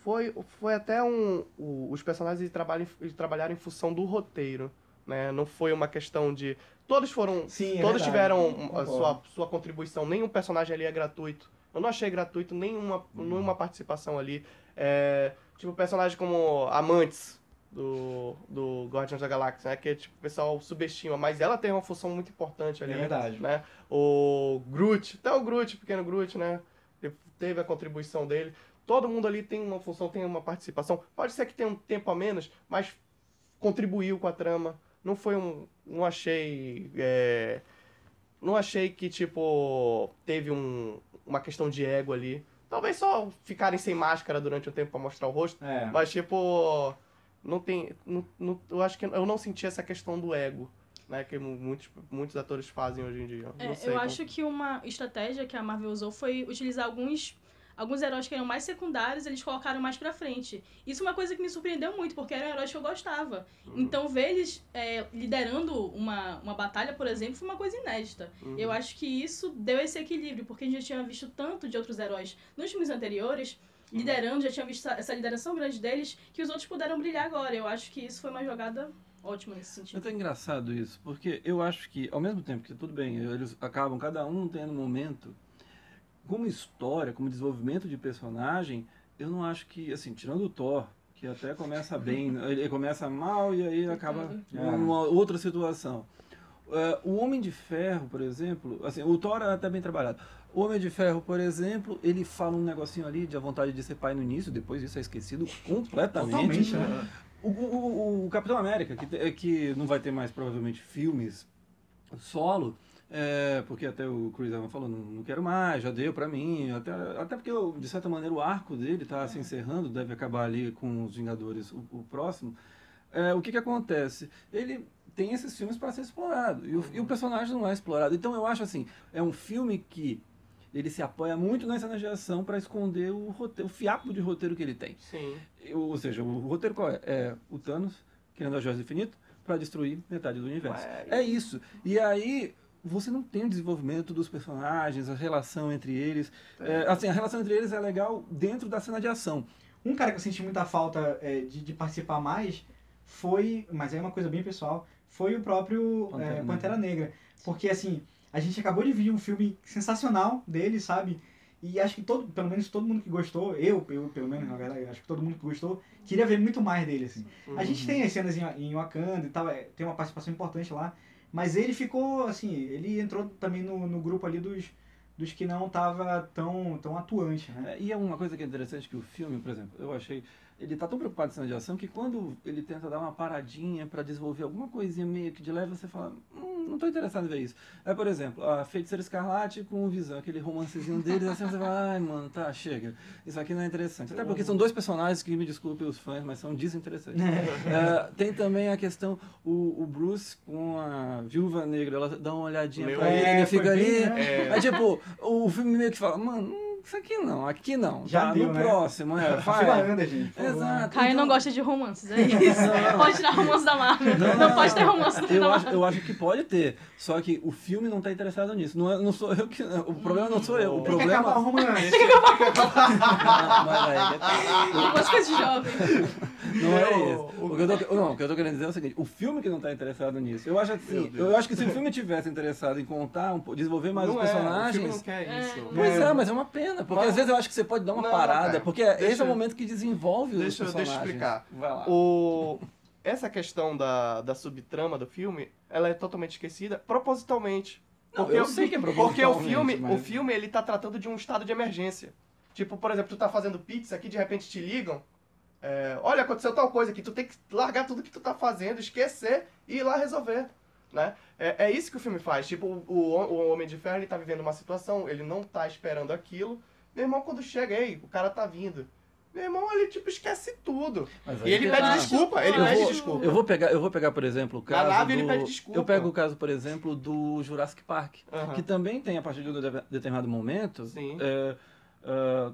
foi foi até um o- os personagens trabalham trabalharam em função do roteiro, né? Não foi uma questão de todos foram Sim, é todos verdade. tiveram a sua sua contribuição. Nenhum personagem ali é gratuito. Eu não achei gratuito nenhuma nenhuma participação ali. É, tipo personagem como Amantes do, do Guardians da Galáxia, né? Que tipo, o pessoal subestima, mas ela tem uma função muito importante ali É verdade. né? O Groot, até o Groot, pequeno Groot, né? Ele teve a contribuição dele. Todo mundo ali tem uma função, tem uma participação. Pode ser que tenha um tempo a menos, mas contribuiu com a trama. Não foi um. Não achei. é, não achei que, tipo, teve um, uma questão de ego ali. Talvez só ficarem sem máscara durante um tempo pra mostrar o rosto. É. Mas, tipo, não tem. Não, não- eu acho que eu não senti essa questão do ego, né? Que muitos, muitos atores fazem hoje em dia. É, sei eu como- acho que uma estratégia que a Marvel usou foi utilizar alguns alguns heróis que eram mais secundários, eles colocaram mais pra frente. Isso é uma coisa que me surpreendeu muito, porque eram heróis que eu gostava. Uhum. Então, ver eles é, liderando uma, uma batalha, por exemplo, foi uma coisa inédita. Uhum. Eu acho que isso deu esse equilíbrio, porque a gente já tinha visto tanto de outros heróis nos filmes anteriores. Liderando, já tinha visto essa- lideração grande deles, que os outros puderam brilhar agora. Eu acho que isso foi uma jogada ótima nesse É sentido. até engraçado isso, porque eu acho que, ao mesmo tempo que tudo bem, eles acabam cada um tendo um momento, como história, como desenvolvimento de personagem, eu não acho que, assim, tirando o Thor, que até começa bem, ele começa mal e aí acaba numa outra situação. É, o Homem de Ferro, por exemplo, assim, o Thor é até bem trabalhado. O Homem de Ferro, por exemplo, ele fala um negocinho ali de a vontade de ser pai no início, depois isso é esquecido completamente. Né? O, o- o Capitão América, que, te- que não vai ter mais provavelmente filmes solo, é, porque até o Chris Evans falou, não, não quero mais, já deu pra mim, até, até porque eu, de certa maneira o arco dele tá se encerrando, deve acabar ali com os Vingadores o, o próximo. É, o que que acontece? Ele tem esses filmes para ser explorado e o, e o personagem não é explorado. Então eu acho assim, é um filme que ele se apoia muito nas cenas de ação para esconder o, roteiro, o fiapo de roteiro que ele tem. Sim. Ou seja, o roteiro qual é? É o Thanos querendo a Joias do Infinito para destruir metade do universo. Ué, É isso. E aí você não tem o desenvolvimento dos personagens, a relação entre eles. É, assim, a relação entre eles é legal dentro da cena de ação. Um cara que eu senti muita falta é, de, de participar mais foi, mas é uma coisa bem pessoal, foi o próprio Pantera é, Negra. Pantera Negra. Porque, assim, a gente acabou de ver um filme sensacional dele, sabe? E acho que todo, pelo menos todo mundo que gostou, eu, eu pelo menos, na verdade, acho que todo mundo que gostou, queria ver muito mais dele, assim. A gente tem as cenas em, em Wakanda e tal, é, tem uma participação importante lá, mas ele ficou, assim, ele entrou também no, no grupo ali dos, dos que não tava tão, tão atuante, né? É, e é uma coisa que é interessante que o filme, por exemplo, eu achei. Ele tá tão preocupado em cena de ação que quando ele tenta dar uma paradinha para desenvolver alguma coisinha meio que de leve, você fala, hum, não tô interessado em ver isso. É, por exemplo, a Feiticeira Escarlate com o Visão, aquele romancezinho deles, assim você fala, ai mano, tá, chega. Isso aqui não é interessante. Até porque são dois personagens que, me desculpem os fãs, mas são desinteressantes. É, tem também a questão, o, o Bruce com a Viúva Negra, ela dá uma olhadinha Meu, pra ele, é, ele foi fica bem, ali. né? É tipo, o filme meio que fala, mano, hum, isso aqui não, aqui não. Já tá, deu, no né? próximo, é, A fila vai. anda, gente. Exato. Caio não então- gosta de romances, é isso. pode tirar romance da Marvel. Não, Não, pode ter romance da Eu Marvel. acho, eu acho que pode ter, só que o filme não tá interessado nisso. Não, é- não sou eu que. O problema não sou eu. O Tem que acabar o problema. romance. Não, mas aí, Algumas coisas de jovem. não é isso. O que, eu tô, não, o que eu tô querendo dizer é o seguinte: o filme que não tá interessado nisso. Eu acho assim, eu acho que se o filme tivesse interessado em contar, um, desenvolver mais não os é, o filme personagens. não quer isso. Pois É. é, mas é uma pena, porque às vezes eu acho que você pode dar uma Não, parada, cara, porque esse deixa- é o momento que desenvolve os deixa eu- deixa eu explicar. Vai lá. O... Essa questão da, da subtrama do filme, ela é totalmente esquecida propositalmente. Não, Porque eu o- sei que é Porque o filme, mas- o filme, ele tá tratando de um estado de emergência. Tipo, por exemplo, tu tá fazendo pizza aqui, de repente te ligam. é, Olha, aconteceu tal coisa aqui, tu tem que largar tudo que tu tá fazendo, esquecer e ir lá resolver. Né? É, é isso que o filme faz. Tipo, o, o, Homem de Ferro, ele tá vivendo uma situação, ele não tá esperando aquilo. Meu irmão, quando chega, ei, o cara tá vindo. Meu irmão, ele tipo esquece tudo. Mas E aí ele pede tá. desculpa, ele Eu pede vou- desculpa. Eu vou pegar, eu vou pegar, por exemplo, o Na caso nave ele do- pede desculpa. Eu pego o caso, por exemplo, do Jurassic Park, Aham. que também tem a partir de um de- determinado momento, Sim. é, é,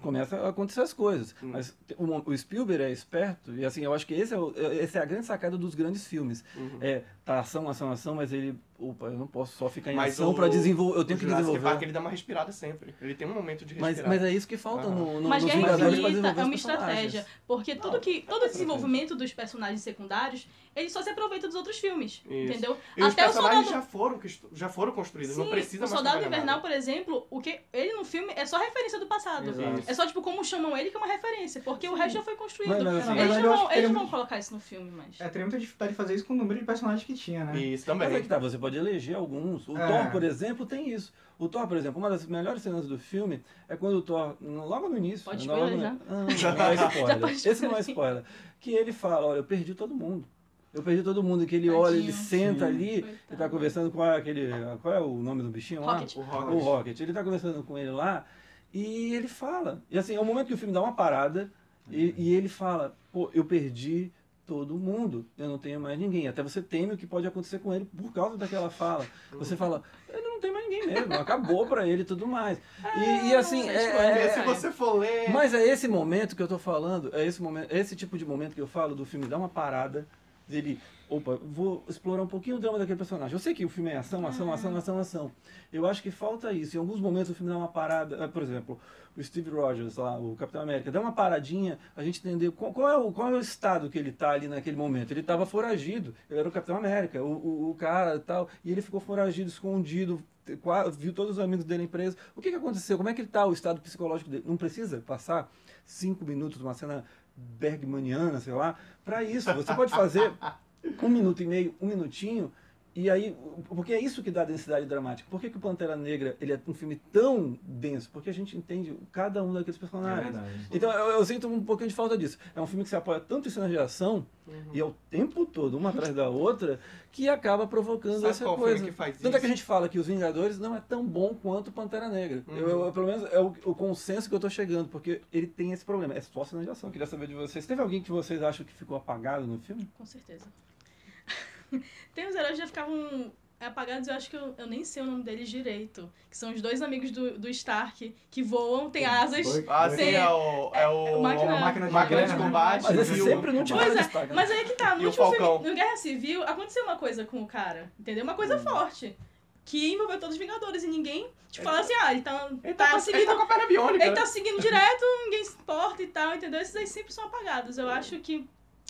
começa a acontecer as coisas. Hum. Mas o, o Spielberg é esperto e assim, eu acho que esse é, o- esse é a grande sacada dos grandes filmes. Uhum. É, tá ação, ação, ação, mas ele, opa, eu não posso só ficar em Mas ação o- para desenvolver, eu tenho o que Jurassic desenvolver. Park, ele dá uma respirada sempre. Ele tem um momento de Mas, respirar. mas é isso que falta Aham. no, no, Mas nos Guerra Vingadores pra Infinita é uma estratégia. Porque tudo, Não, que, é todo o estratégia. desenvolvimento dos personagens secundários, ele só se aproveita dos outros filmes. Isso. Entendeu? E os Até o personagens soldado. já foram, já foram construídos, Sim, não precisa o mais Soldado Invernal, nada. por exemplo, o que ele no filme é só referência do passado. Exato. É só tipo como chamam ele que é uma referência, porque o resto já foi construído. Mas- mas, assim, eles verdade, não, vão, eles vão colocar isso no filme, mas. É, teria muita dificuldade de fazer isso com o número de personagens que tinha, né? Isso Mas também. é que tá, você pode eleger alguns. O É. Thor, por exemplo, tem isso. O Thor, por exemplo, uma das melhores cenas do filme é quando o Thor, logo no início. Pode logo spoiler no- já? Ah, não, não é spoiler. pode Esse não é spoiler. Que ele fala, olha, eu perdi todo mundo. Eu perdi todo mundo. Que ele olha, ele Tadinho. senta Sim. ali, Coitado. ele tá conversando com aquele. Qual é o nome do bichinho lá? Rocket. O O Rocket. Rocket. Ele tá conversando com ele lá e ele fala. E assim, é o momento que o filme dá uma parada e, e ele fala, pô, eu perdi todo mundo, eu não tenho mais ninguém. Até você teme o que pode acontecer com ele por causa daquela fala. Você fala, ele não tem mais ninguém mesmo, acabou pra ele e tudo mais. E, e assim, é, tipo, é- Porque é- se você for ler... mas é esse momento que eu tô falando, é esse momento, é esse tipo de momento que eu falo do filme dar uma parada, dele, opa, vou explorar um pouquinho o drama daquele personagem. Eu sei que o filme é ação, ação, ação, ação, ação. Eu acho que falta isso. Em alguns momentos o filme dá uma parada, eh, por exemplo, o Steve Rogers lá, o Capitão América, dá uma paradinha, a gente entender qual, qual é, o, qual é o estado que ele tá ali naquele momento. Ele estava foragido, ele era o Capitão América, o, o, o cara e tal, e ele ficou foragido, escondido, viu todos os amigos dele presos. O que, que aconteceu? Como é que ele tá, o estado psicológico dele? Não precisa passar cinco minutos, uma cena bergmaniana, sei lá, para isso. Você pode fazer um minuto e meio, um minutinho, e aí, porque é isso que dá densidade dramática. Por que, que o Pantera Negra ele é um filme tão denso? Porque a gente entende cada um daqueles É personagens. verdade. Então eu, eu sinto um pouquinho de falta disso. É um filme que se apoia tanto em cenas de ação, Uhum. e é o tempo todo, uma atrás da outra, que acaba provocando Sabe essa qual filme coisa. que faz Tanto é que a gente fala que Os Vingadores não é tão bom quanto o Pantera Negra. Uhum. Eu, eu- pelo menos é o, o consenso que eu tô chegando, porque ele tem esse problema. É só cena de ação. Eu queria saber de vocês. Teve alguém que vocês acham que ficou apagado no filme? Com certeza. Tem os heróis que já ficavam apagados, eu acho que eu, eu nem sei o nome deles direito. Que são os dois amigos do, do Stark, que voam, tem asas. Ah, sim, é o... É o... É o máquina- uma máquina de máquina de né? combate. Mas esse o- sempre não tinha Pois é, destaque. Mas aí que tá, no E o último filme, no Guerra Civil, aconteceu uma coisa com o cara, entendeu? Uma Hum. coisa forte. Que envolveu todos os Vingadores e ninguém, tipo, fala assim, ah, ele tá, Ele tá, tá, com- ele seguindo tá com a perna biônica. Ele né? tá seguindo direto, ninguém se importa e tal, entendeu? Esses aí sempre são apagados. Eu acho que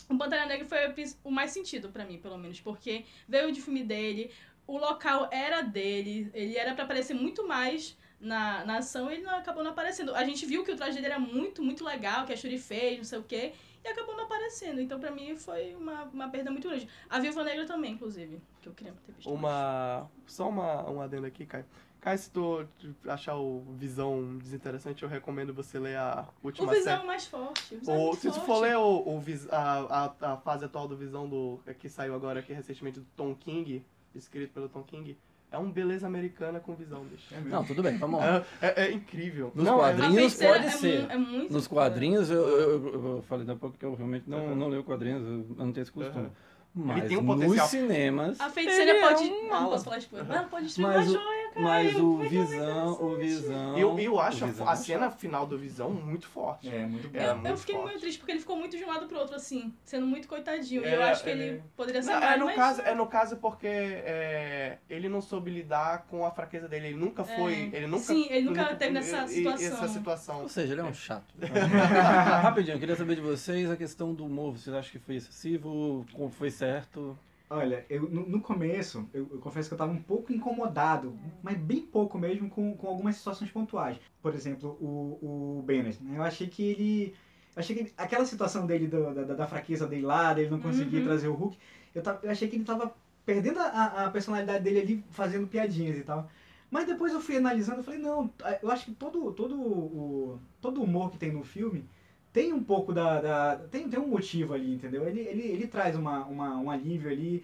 o Pantera Negra foi o mais sentido pra mim, pelo menos, porque veio de filme dele, o local era dele, ele era pra aparecer muito mais na, na ação e ele não, acabou não aparecendo. A gente viu que o traje dele era muito, muito legal, que a Shuri fez, não sei o quê, e acabou não aparecendo. Então, pra mim, foi uma, uma perda muito grande. A Viúva Negra também, inclusive, que eu queria ter visto. mais. Uma. Só uma, um adendo aqui, Caio. Caio, se tu achar o Visão desinteressante, eu recomendo você ler a O última Visão série. é mais forte. O Visão é Ou, muito se tu forte. for ler o, o vis- a, a, a fase atual do Visão do que saiu agora aqui recentemente do Tom King, escrito pelo Tom King, é um beleza americana com visão, bicho. É. Não, tudo bem, vamos lá. É, é- é incrível. Nos Não, é- quadrinhos pode é ser. É Nos quadrinhos, eu, eu, eu- eu falei da pouco que eu realmente não, Uhum. não leio quadrinhos, eu não tenho esse costume. Uhum. Mas tem um nos potencial. cinemas. A feiticeira ele é pode. um não, posso falar. Não, pode destruir Mas uma o- joia, cara. Mas o é é Visão, o? Visão. Eu, eu acho Visão a é cena final do Visão muito forte. É, muito bom. É, Eu, muito eu fiquei forte. muito triste porque ele ficou muito de um lado pro outro, assim, sendo muito coitadinho. e É, eu acho que ele- ele poderia ser Não, mais, é, no mas- caso, é no caso porque é, ele não soube lidar com a fraqueza dele. Ele nunca foi. Ele nunca, Sim, ele nunca teve nessa e- e- situação. Essa situação. Ou seja, ele é um chato. Rapidinho, eu queria saber de vocês a questão do humor. Vocês acham que foi excessivo? Como Foi certo? Olha, eu, no, no começo, eu, eu confesso que eu estava um pouco incomodado, mas bem pouco mesmo, com, com algumas situações pontuais. Por exemplo, o, o Bennett. né? Eu achei que ele. Eu achei que ele- aquela situação dele, do- da, da, fraqueza dele lá, dele não conseguir Uhum. trazer o Hulk, eu, tava- eu achei que ele tava perdendo a, a personalidade dele ali, fazendo piadinhas e tal. Mas depois eu fui analisando e falei, não, eu acho que todo, todo, o, todo o humor que tem no filme tem um pouco da. da- tem, tem um motivo ali, entendeu? Ele, ele, ele traz uma, uma, um alívio ali.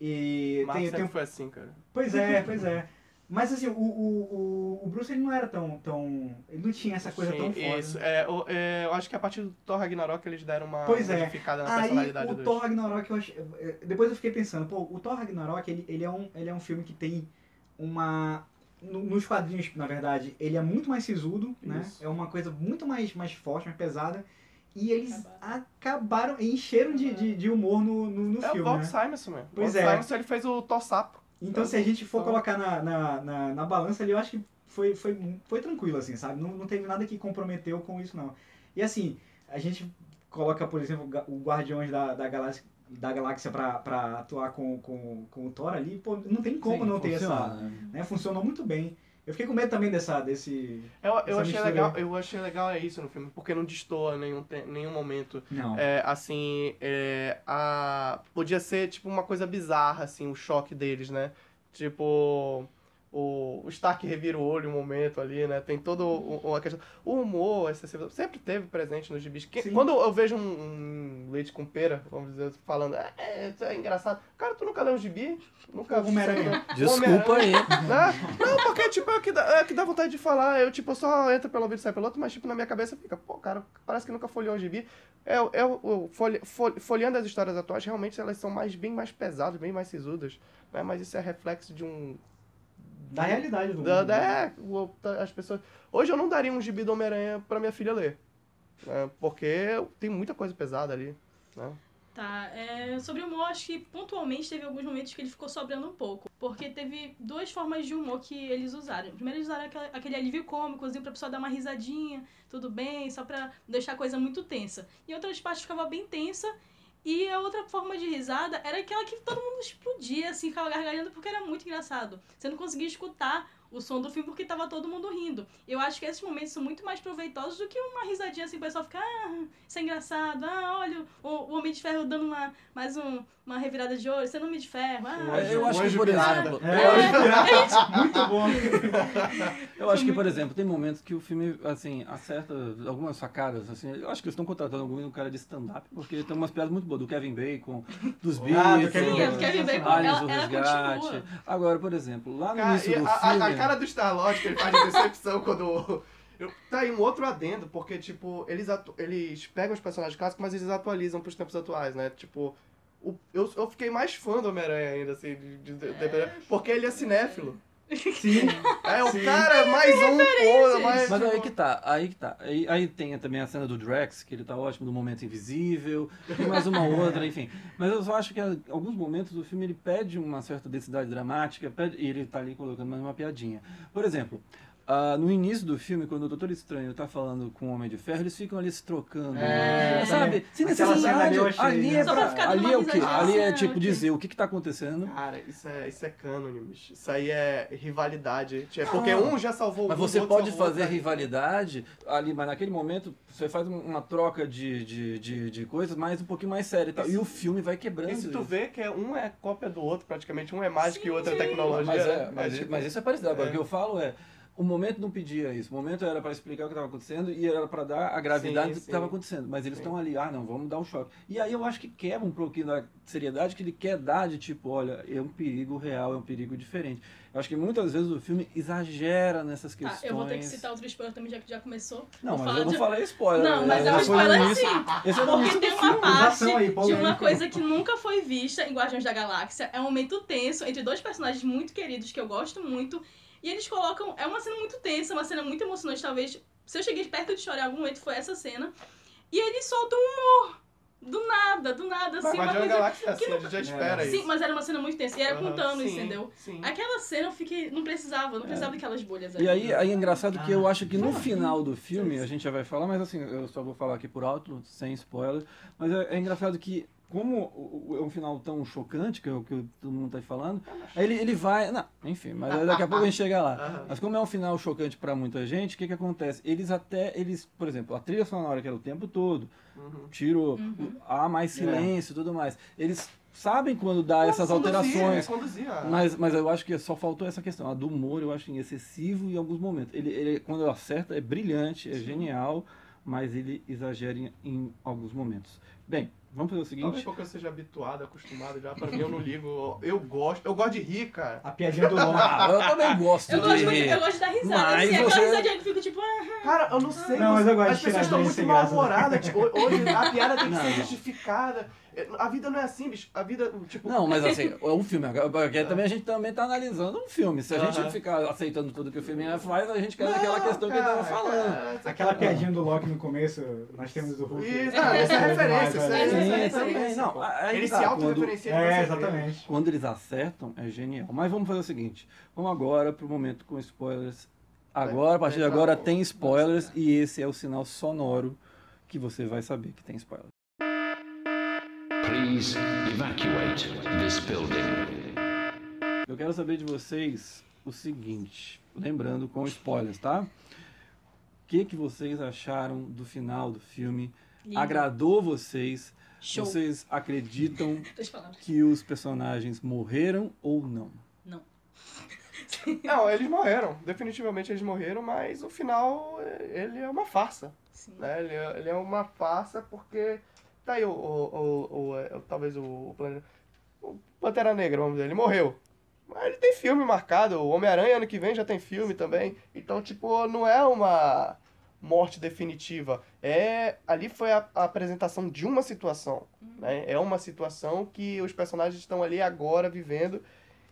E Marco tem, tem foi assim, cara. Pois é, pois é. Mas assim, o, o, o- Bruce ele não era tão, tão. Ele não tinha essa coisa tão Sim, foda. Isso, é, o- é, eu acho que a partir do Thor Ragnarok eles deram uma Pois é. modificada na Aí personalidade o dos... Thor Ragnarok, eu depois eu fiquei pensando, pô, o Thor Ragnarok, ele, ele, é, um, ele é um filme que tem uma... no- Nos quadrinhos, na verdade, ele é muito mais sisudo, né? Isso. É uma coisa muito mais, mais forte, mais pesada. E eles Acabaram. acabaram, encheram de, de, de humor no, no, no É o filme, Bob né? Simonson, mesmo. Pois Bob é. Simonson, ele fez o Thor Sapo. Então, se a gente for Então- colocar na, na, na, na balança ali, eu acho que foi, foi, foi tranquilo, assim, sabe? Não, não teve nada que comprometeu com isso, não. E assim, a gente coloca, por exemplo, o Guardiões da, da Galáxia, da Galáxia pra, pra atuar com, com, com o Thor ali, pô, não tem como Sim, não ter essa... né? Né? Funcionou muito bem. Eu fiquei com medo também dessa, desse... Eu, eu, achei mistura legal, eu achei legal é isso no filme, porque não destoa nenhum, nenhum momento. Não. É, assim, é, a, podia ser tipo uma coisa bizarra, assim, o choque deles, né? Tipo, o, o Stark revira o olho um momento ali, né? Tem todo o, o- a questão. O humor excessivo sempre teve presente nos gibis. Que- quando eu vejo um, um leite com pera, vamos dizer, falando, é, é, isso é engraçado. Cara, tu nunca leu um gibi? Nunca Homem-Aranha. Desculpa aí. né? Não, porque, tipo, é que, dá, é que dá vontade de falar. Eu, tipo, só entro pelo ouvido e saio pelo outro, mas, tipo, na minha cabeça fica, pô, cara, parece que nunca folheou um gibi. É, é o, folhe- fol- folheando as histórias atuais, realmente elas são mais, bem mais pesadas, bem mais sisudas, né? Mas isso é reflexo de um... Da realidade do Da, mundo. da- né? é, o- as pessoas... Hoje eu não daria um gibi do Homem-Aranha pra minha filha ler, né? Porque tem muita coisa pesada ali, né? Tá, é, sobre o humor, acho que pontualmente teve alguns momentos que ele ficou sobrando um pouco. Porque teve duas formas de humor que eles usaram. Primeiro, eles usaram aquela- aquele alívio cômico, pra pessoa dar uma risadinha, tudo bem, só pra deixar a coisa muito tensa. E outras partes ficava bem tensa. E a outra forma de risada era aquela que todo mundo explodia, assim, ficava gargalhando, porque era muito engraçado. Você não conseguia escutar o som do filme porque tava todo mundo rindo. Eu acho que esses momentos são muito mais proveitosos do que uma risadinha assim, o pessoal fica, ah, isso é engraçado, ah, olha o, o Homem de Ferro dando uma, mais um, uma revirada de olho, você não Homem de Ferro, ah, anjo- Eu acho que, por exemplo, É, muito bom. Eu acho que, por exemplo, tem momentos que o filme, assim, acerta algumas sacadas, assim, eu acho que eles estão contratando algum cara de stand-up, porque tem umas piadas muito boas, do Kevin Bacon, dos Ah, Beatles, do Kevin Sim, a do Kevin Bacon, Aliens, ela, ela. Agora, por exemplo, lá no Cara, início do a, a- filme... a cara do Star-Lord que ele faz de decepção quando... Tá aí um outro adendo, porque, tipo, eles, atu- eles pegam os personagens clássicos, mas eles atualizam pros tempos atuais, né? Tipo, o- eu, eu fiquei mais fã do Homem-Aranha ainda, assim, de- de- de- porque ele é cinéfilo. Sim. É, o Sim. cara mais um, pô, mais... Mas aí que tá, aí que tá. Aí, aí tem também a cena do Drax, que ele tá ótimo, do momento invisível, tem mais uma outra, enfim. Mas eu só acho que em alguns momentos o filme ele pede uma certa densidade dramática, pede, e ele tá ali colocando mais uma piadinha. Por exemplo, ah, no início do filme, quando o Doutor Estranho tá falando com o Homem de Ferro, eles ficam ali se trocando. É, sabe? Sem necessidade. ali né? é, pra ali é o quê? Ali é tipo ok. dizer o que que tá acontecendo. Cara, isso é, isso é cânone, bicho. Isso aí é rivalidade. É porque Ah, um já salvou Mas um, você o pode fazer outro. rivalidade ali, mas naquele momento você faz um- uma troca de, de, de, de coisas mais um pouquinho mais séria e tal. E o filme vai quebrando. E se tu isso. vê que é, um é cópia do outro, praticamente, um é mais que o outro é Sim, tecnologia. Mas, é, né? mas, tipo, mas isso é parecido. Agora, é. o que eu falo é. O momento não pedia isso. O momento era para explicar o que estava acontecendo e era para dar a gravidade Sim, do que estava acontecendo. Mas eles estão ali, ah, não, vamos dar um choque. E aí eu acho que quebra um pouquinho da seriedade que ele quer dar de tipo, olha, é um perigo real, é um perigo diferente. Eu acho que muitas vezes o filme exagera nessas questões. eu vou ter que citar outro spoiler também, já que já começou. Não, Vou mas eu não de- falei spoiler. Não, mas né? é um spoiler sim. Esse é Porque tem uma filme. parte aí, de uma coisa que nunca foi vista em Guardiões da Galáxia. É um momento tenso entre dois personagens muito queridos que eu gosto muito. E eles colocam. É uma cena muito tensa, uma cena muito emocionante. Talvez. Se eu cheguei perto de chorar em algum momento, foi essa cena. E eles soltam um humor. Do nada, do nada, Mas assim. Uma Guardião da coisa. Galáxia é assim, a gente já espera isso. Sim, mas era uma cena muito tensa. E era com Aham, Thanos, sim, entendeu? Sim. Aquela cena eu fiquei. Não precisava, não precisava daquelas bolhas E aí, aí é engraçado que eu Ah. acho que no final do filme, a gente já vai falar, mas assim, eu só vou falar aqui por alto, sem spoiler, mas é, é engraçado que, como o- o- é um final tão chocante, que é o que todo mundo tá falando, aí ele, ele vai. Não, enfim, mas daqui a pouco a gente chega lá. Mas como é um final chocante pra muita gente, o que que acontece? Eles até, eles, por exemplo, a trilha sonora que era o tempo todo, Uhum. tiro, Uhum. há mais silêncio e tudo mais. Eles sabem quando dá essas Conduzir, alterações. é conduzir a- Mas, mas eu acho que só faltou essa questão. A do humor eu acho excessivo em alguns momentos. Ele, ele quando acerta, é brilhante, é genial, mas ele exagera em, em alguns momentos. Bem, vamos fazer o Talvez seguinte. porque eu seja habituado, acostumado já, pra mim eu não ligo. Eu gosto, eu gosto de rir, cara. A piadinha do Loki. Ah, eu também gosto Eu de gosto, rir. eu gosto de dar risada. Mas assim, aquela você- risadinha que eu fico tipo, ah, Cara, eu não sei. Não, mas eu gosto As de pessoas estão muito sem mal graça. humoradas. Tipo, hoje a piada tem que Não, ser não. justificada. A vida não é assim, bicho. A vida, tipo. Não, mas assim, é um filme. Porque também a gente também tá analisando um filme. Se a gente ficar aceitando tudo que o filme faz, a gente quer aquela questão que eu tava cara, falando. cara, Aquela piadinha do Loki no começo, nós temos o Hulk. Isso, ah, essa é referência, essa é Sim, referência. Ele tá, se quando- auto-referencia É, exatamente. Quando eles acertam, é genial. Mas vamos fazer o seguinte: vamos agora pro momento com spoilers. Agora, a partir de tá agora, tem spoilers e esse é o sinal sonoro que você vai saber que tem spoilers. Please evacuate this building. Eu quero saber de vocês o seguinte, lembrando com spoilers, tá? O que, que vocês acharam do final do filme? lindo. Agradou vocês? Show. Vocês acreditam que os personagens morreram ou não? Não. Não, eles morreram. Definitivamente eles morreram, mas o final, ele é uma farsa. Sim. né? Ele, é, ele é uma farsa porque. Tá aí o. o, o, é, talvez o, o, Pantera Negra, vamos dizer, ele morreu. Mas ele tem filme marcado. O Homem-Aranha ano que vem já tem filme também. Então, tipo, não é uma morte definitiva. É. Ali foi a, a apresentação de uma situação. Né? É uma situação que os personagens estão ali agora vivendo.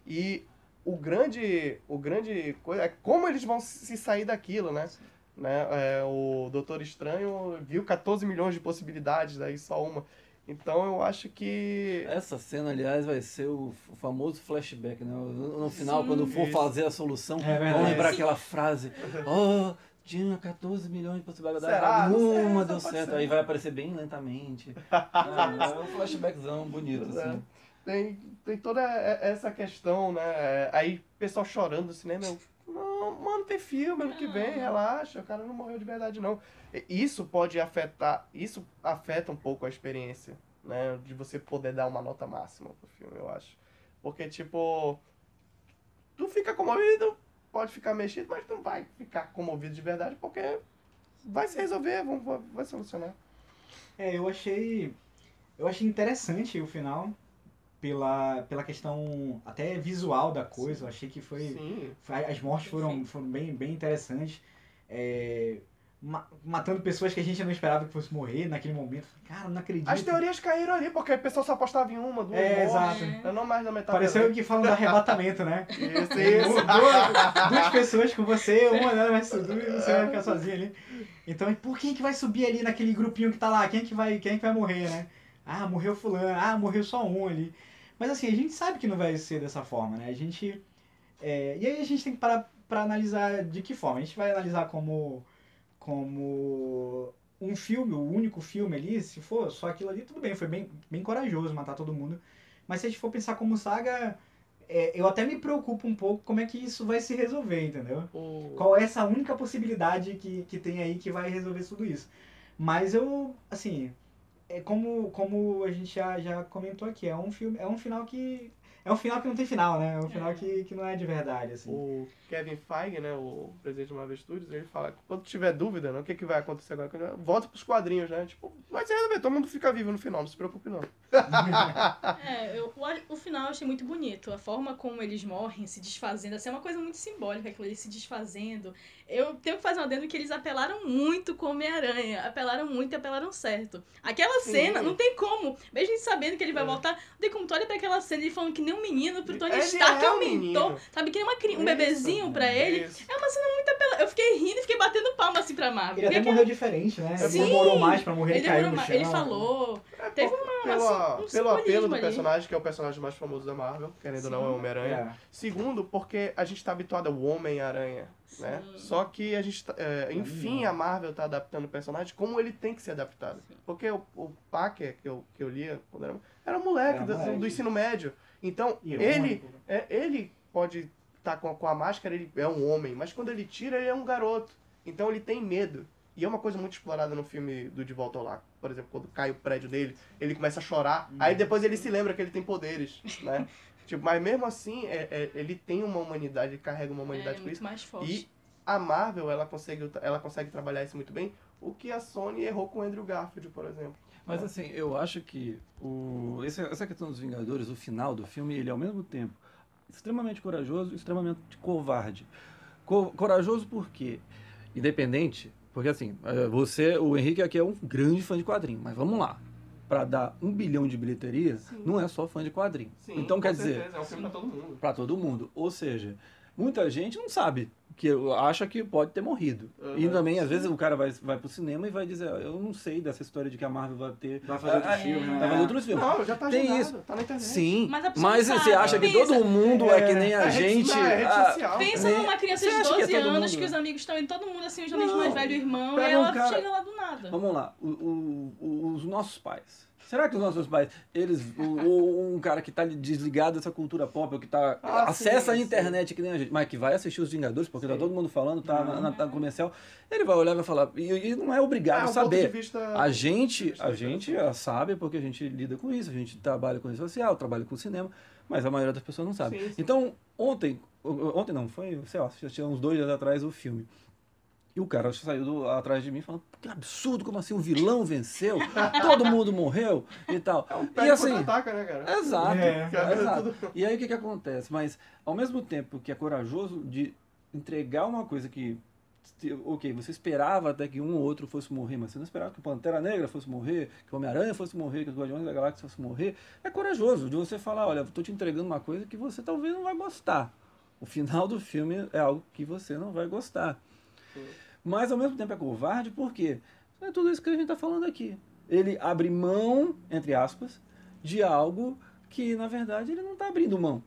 E o grande. O grande coisa é como eles vão se sair daquilo, né? Né? É, o Doutor Estranho viu 14 milhões de possibilidades, daí só uma. Então eu acho que. Essa cena, aliás, vai ser o famoso flashback, né? No, final, Sim. quando for Isso. fazer a solução, É vão lembrar Sim. aquela frase. Oh, tinha 14 milhões de possibilidades, Será? Uma deu certo. ser. Aí vai aparecer bem lentamente. Ah, é um flashbackzão bonito, Pois é. assim. Tem, tem toda essa questão, né? Aí o pessoal chorando no cinema. Eu, não, mano, tem filme ano que vem, relaxa, o cara não morreu de verdade, não. E Isso pode afetar, isso afeta um pouco a experiência, né? De você poder dar uma nota máxima pro filme, eu acho. Porque, tipo, tu fica comovido, pode ficar mexido, mas tu não vai ficar comovido de verdade, porque vai se resolver, vão- vai, vai solucionar. É, eu achei. Eu achei interessante o final. Pela, pela questão até visual da coisa. Eu achei que foi. Sim. foi- As mortes foram, foram bem, bem interessantes. É, ma- matando pessoas que a gente não esperava que fosse morrer naquele momento. Cara, não acredito. As teorias caíram ali, porque o pessoal só apostava em uma, duas É, mortes. exato. Eu não mais na metade. Pareceu que falam do arrebatamento, né? Isso, isso. duas, duas pessoas com você, uma dela vai subir e você vai ficar sozinho ali. Então, por quem que vai subir ali naquele grupinho que tá lá? Quem é que vai, quem é que vai morrer, né? Ah, morreu fulano. Ah, morreu só um ali. Mas assim, a gente sabe que não vai ser dessa forma, né? A gente... é, e aí a gente tem que parar pra analisar de que forma. A gente vai analisar como... Como um filme, o único filme ali, se for só aquilo ali, tudo bem, foi bem, bem corajoso matar todo mundo. Mas se a gente for pensar como saga, é, eu até me preocupo um pouco como é que isso vai se resolver, entendeu? Qual é essa única possibilidade que, que tem aí que vai resolver tudo isso? Mas eu, assim, é como, como a gente já, já comentou aqui, é um filme, é um final que. É um final que não tem final, né? É um final É. que, que não é de verdade, assim. O Kevin Feige, né, o presidente do Marvel Studios, ele fala que quando tiver dúvida, né, o que, que vai acontecer agora, volta pros quadrinhos, né? Tipo, vai se resolver, todo mundo fica vivo no final, não se preocupe não. É, eu, o, o final eu achei muito bonito. A forma como eles morrem, se desfazendo, assim, é uma coisa muito simbólica, aquilo ali se desfazendo. Eu tenho que fazer um adendo que eles apelaram muito com Homem-Aranha. Apelaram muito e apelaram certo. Aquela Sim. cena, não tem como. Mesmo a gente sabendo que ele vai É. voltar, não tem como. Tu olha pra aquela cena, ele falando que nem um menino pro Tony Ele Stark é é um menino. Sabe, que nem uma, cri- um Isso, bebezinho pra ele. Isso. É uma cena muito apelada. Eu fiquei rindo e fiquei batendo palma assim pra Marvel. Ele até morreu diferente, né? Ele Sim! demorou mais pra morrer, ele, ele caiu no chão. ele falou. É, Teve uma- pelo, um pelo apelo do ali. personagem, que é o personagem mais famoso da Marvel, querendo ou não, é o Homem-Aranha. É. Segundo, porque a gente tá habituado ao Homem-Aranha, né? Sim. Só que a gente, tá- é, enfim, a Marvel tá adaptando o personagem como ele tem que ser adaptado. Porque o, o Packer, que eu, que eu lia quando era, era um moleque, Era do, moleque. do ensino médio. Então, ele, Irônico. é, ele pode estar com, a- com a máscara, ele é um homem, mas quando ele tira, ele é um garoto. Então ele tem medo. E é uma coisa muito explorada no filme do De Volta ao Lar. Por exemplo, quando cai o prédio dele, ele começa a chorar. Aí depois ele se lembra que ele tem poderes, né? tipo, mas mesmo assim, é- é- ele tem uma humanidade, ele carrega uma humanidade é por isso. mais forte. E a Marvel, ela consegue, ela consegue trabalhar isso muito bem o que a Sony errou com o Andrew Garfield, por exemplo. Mas assim, eu acho que o, essa questão dos Vingadores, o final do filme, ele é ao mesmo tempo extremamente corajoso e extremamente covarde. Co- corajoso por quê? Independente, porque assim, eh, você, o Henrique aqui é um grande fã de quadrinho, mas vamos lá. Para dar um bilhão de bilheteria, Sim. não é só fã de quadrinho. Sim, então quer dizer, certeza, é um filme pra todo mundo. para todo mundo. Ou seja, muita gente não sabe que acha que pode ter morrido. E Uhum. também às vezes o cara vai vai pro cinema e vai dizer, "Ah, eu não sei dessa história de que a Marvel vai ter Vai fazer outro Ah, filme, é. né? vai fazer outros filmes. Não, já tá Tem agendado, isso. tá na internet. Sim, Mas a mas não você sabe, acha que pensa. todo mundo é, que nem a É rede- gente. não, é rede ah, social. Pensa nem- numa criança Você de acha que é 12 anos mundo? que os amigos estão indo, todo mundo assim, geralmente Não. mais velho irmão, e ela um cara- chega lá do nada. Vamos lá, o- o- o- os nossos pais. Será que os nossos pais, eles, ou um cara que tá desligado dessa cultura pop, ou que tá, Ah, acessa sim, a internet que nem a gente, mas que vai assistir os Vingadores, porque tá Sim. todo mundo falando, tá na, na- Uhum. tá no comercial, ele vai olhar e vai falar, e, e não é obrigado É, a saber. vista- A gente, a gente ah, sabe porque a gente lida com isso, a gente trabalha com rede social, trabalha com cinema, mas a maioria das pessoas não sabe. Sim, sim. Então, ontem, ontem não, foi, sei lá, já tinha uns dois dias atrás o filme. E o cara saiu do- atrás de mim falando, que absurdo, como assim, o vilão venceu, todo mundo morreu e tal. É um e assim, contra-ataca, né, cara? exato, É. exato. E aí o que que acontece? Mas, ao mesmo tempo que é corajoso de entregar uma coisa que, ok, você esperava até que um ou outro fosse morrer, mas você não esperava que o Pantera Negra fosse morrer, que o Homem-Aranha fosse morrer, que os Guardiões da Galáxia fosse morrer. É corajoso de você falar, olha, estou te entregando uma coisa que você talvez não vai gostar. O final do filme é algo que você não vai gostar. Mas ao mesmo tempo é covarde, porque é tudo isso que a gente está falando aqui. Ele abre mão, entre aspas, de algo que na verdade ele não está abrindo mão.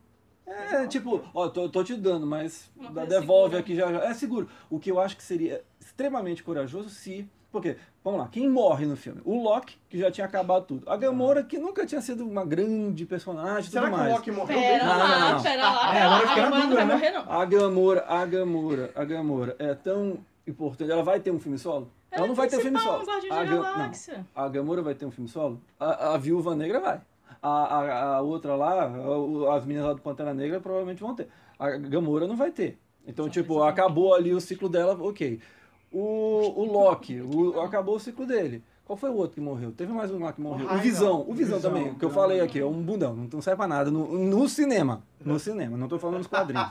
É tipo, ó, tô, tô te dando, mas devolve segura. aqui já, já. É seguro. O que eu acho que seria extremamente corajoso se. Porque, vamos lá, quem morre no filme? O Loki, que já tinha acabado tudo. A Gamora, que nunca tinha sido uma grande personagem e Será tudo que o mais. Loki morreu Pera bem? Não, lá, não, não. pera lá, É, pera agora lá. A Gamora não vai né? morrer, não. A Gamora, a Gamora, a Gamora é tão importante. Ela vai ter um filme solo? Ela, Ela não é vai ter um filme solo. Guardiões A da Ga- não. A Gamora vai ter um filme solo? A, a Viúva Negra vai. A, a, a outra lá, a- as meninas lá do Pantera Negra provavelmente vão ter. A Gamora não vai ter. Então, Só tipo, acabou ali o ciclo dela, ok. O, o Loki, o- acabou o ciclo dele. Qual foi o outro que morreu? Teve mais um lá que morreu. O. Visão. O Visão, Visão, também, que eu não. falei aqui, é um bundão, não, não serve pra nada. No, no cinema. No cinema, não tô falando nos quadrinhos.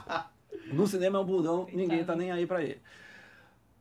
No cinema é um bundão, ninguém tá nem aí pra ele.